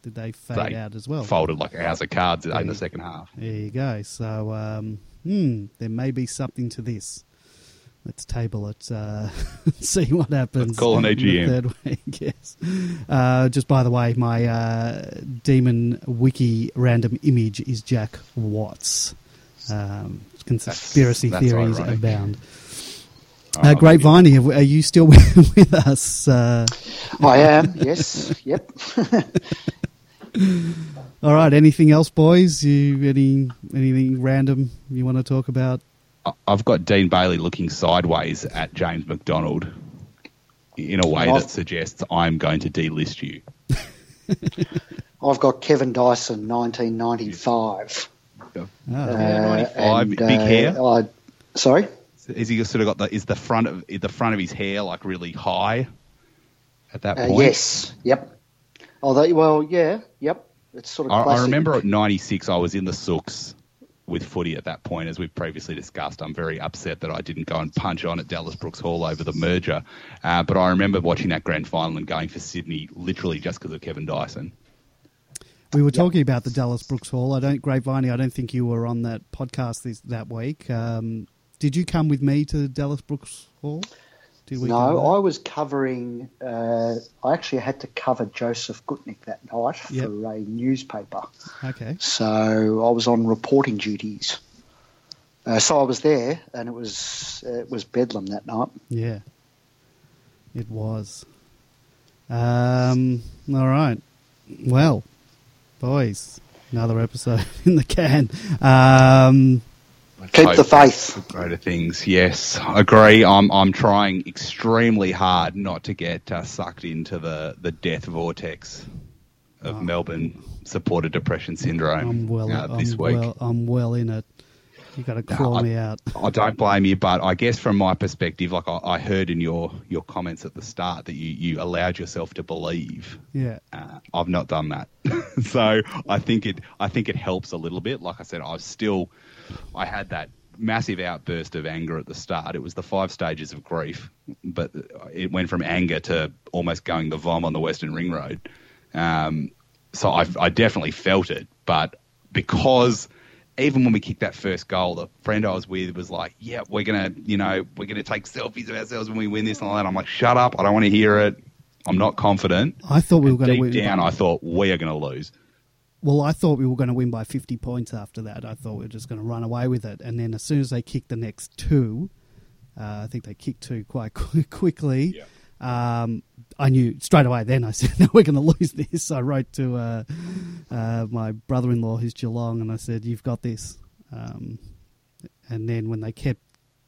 did they fade They out as well. Folded like a house of cards in the second half. There you go. So, um, hmm, there may be something to this. Let's table it. Uh, see what happens. Let's call an in the AGM. Third week, yes. Uh, just by the way, my uh, demon wiki random image is Jack Watts. Um, conspiracy That's- that's theories ironic. abound. Oh, Uh, Great Viney, are you still with us? Uh, I am, yes, yep. all right. Anything else, boys? You any anything random you want to talk about? I- I've got Dean Bailey looking sideways at James McDonald in a way Well- that suggests I'm going to delist you. I've got Kevin Dyson, 1995. Oh, Uh, 95, and, big uh, hair? I, sorry? Is he sort of got the is the front of the front of his hair like really high at that Uh, point? yes, yep. Although, well, yeah, yep. It's sort of I, I remember at '96 I was in the Sooks with footy at that point, as we've previously discussed. I'm very upset that I didn't go and punch on at Dallas Brooks Hall over the merger, uh, but I remember watching that grand final and going for Sydney literally just because of Kevin Dyson. We were talking about the Dallas Brooks Hall. I don't, Great Viney, I don't think you were on that podcast this, that week. Um, did you come with me to Dallas Brooks Hall? Did we No. I was covering. Uh, I actually had to cover Joseph Gutnick that night Yep. for a newspaper, Okay. so I was on reporting duties. Uh, so I was there, and it was uh, it was bedlam that night. Yeah. It was. Um, all right. Well, boys, another episode in the can. Um, Keep the faith. for Greater things, yes, I agree. I'm I'm trying extremely hard not to get uh, sucked into the, the death vortex of Oh. Melbourne supported depression syndrome I'm well. uh, this I'm week. well. I'm well in it. You got to crawl I- me out. I don't blame you, but I guess from my perspective, like I, I heard in your, your comments at the start that you, you allowed yourself to believe. Yeah. Uh, I've not done that, so I think it I think it helps a little bit. Like I said, I was still I had that massive outburst of anger at the start. It was the five stages of grief, but it went from anger to almost going the vom on the Western Ring Road. Um, so I, I definitely felt it, but because even when we kicked that first goal, the friend I was with was like, "Yeah, we're gonna, you know, we're gonna take selfies of ourselves when we win this and all that." I'm like, "Shut up! I don't want to hear it. I'm not confident." I thought we were going to Deep win. down, I thought we are going to lose. Well, I thought we were going to win by 50 points after that. I thought we were just going to run away with it. And then as soon as they kicked the next two, uh, I think they kicked two quite qu- quickly. Um, I knew straight away then, I said, no, we're going to lose this. I wrote to uh, uh, my brother in law, who's Geelong, and I said, you've got this. Um, and then when they kept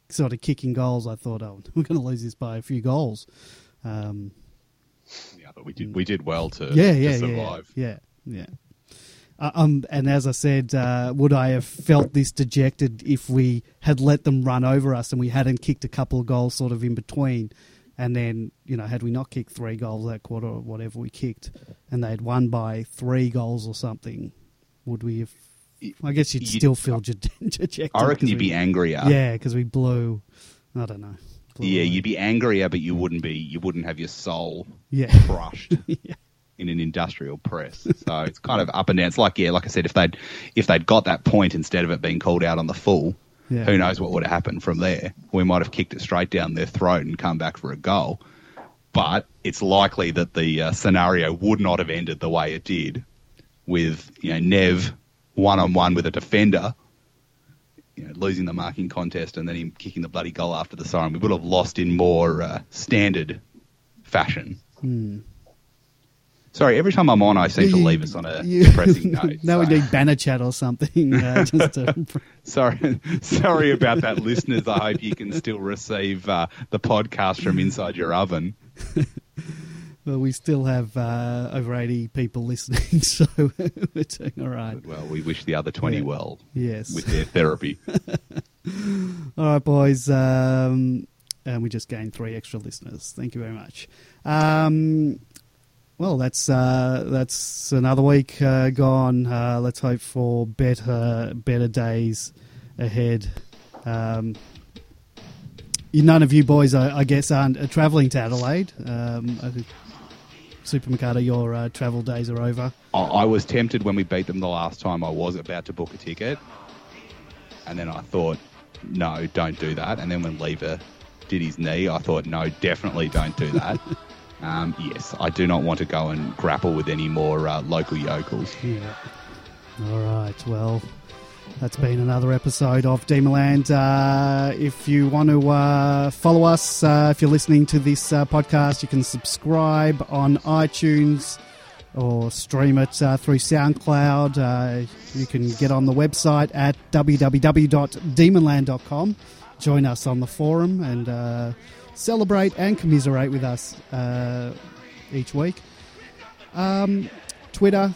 sort of kicking goals, I thought, oh, we're going to lose this by a few goals. Um, Yeah, but we did we did well to, yeah, yeah, yeah, survive. yeah, yeah. Uh, um, and as I said, uh, would I have felt this dejected if we had let them run over us and we hadn't kicked a couple of goals sort of in between? And then, you know, had we not kicked three goals that quarter or whatever we kicked, and they'd won by three goals or something, would we have? I guess you'd You'd- still feel de- dejected. I reckon you'd we- be angrier. Yeah, because we blew. I don't know. Yeah, away. you'd be angrier, but you wouldn't be. You wouldn't have your soul Yeah. crushed yeah. In an industrial press. So it's kind of up and down. It's like yeah, like I said, if they'd if they'd got that point instead of it being called out on the full, Yeah. who knows what would have happened from there? We might have kicked it straight down their throat and come back for a goal. But it's likely that the uh, scenario would not have ended the way it did with you know Nev one on one with a defender, you know, losing the marking contest and then him kicking the bloody goal after the siren. We would have lost in more uh, standard fashion. Hmm. Sorry, every time I'm on, I seem to leave us on a you- depressing note. now we need banner chat or something. Uh, just to, Sorry, sorry about that, listeners. I hope you can still receive uh, the podcast from inside your oven. well, we still have uh, over 80 people listening, so we're doing all right. Well, we wish the other 20 Yeah. well Yes. with their therapy. All right, boys. Um, and we just gained three extra listeners. Thank you very much. Um, well, that's uh, that's another week uh, gone. Uh, let's hope for better better days ahead. Um, none of you boys, I, I guess, aren't uh, travelling to Adelaide. Um, I think Super Mikado, your uh, travel days are over. I, I was tempted when we beat them the last time. I was about to book a ticket, and then I thought, no, don't do that. And then when Lever did his knee, I thought, no, definitely don't do that. um, yes, I do not want to go and grapple with any more uh, local yokels. Yeah. All right. Well, that's been another episode of Demonland. Uh, if you want to uh, follow us, uh, if you're listening to this uh, podcast, you can subscribe on iTunes or stream it uh, through SoundCloud. Uh, you can get on the website at www.demonland.com. Join us on the forum and celebrate and commiserate with us uh, each week. Um, Twitter,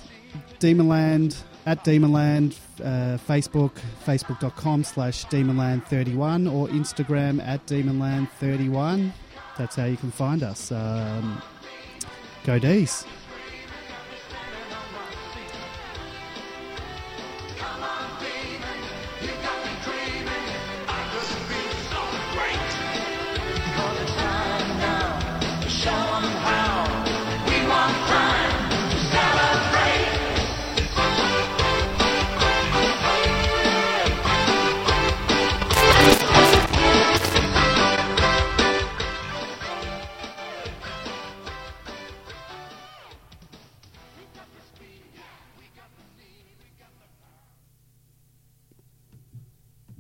Demonland, at Demonland, uh, Facebook, facebook.com slash Demonland31, or Instagram at Demonland31. That's how you can find us. Um, go D's.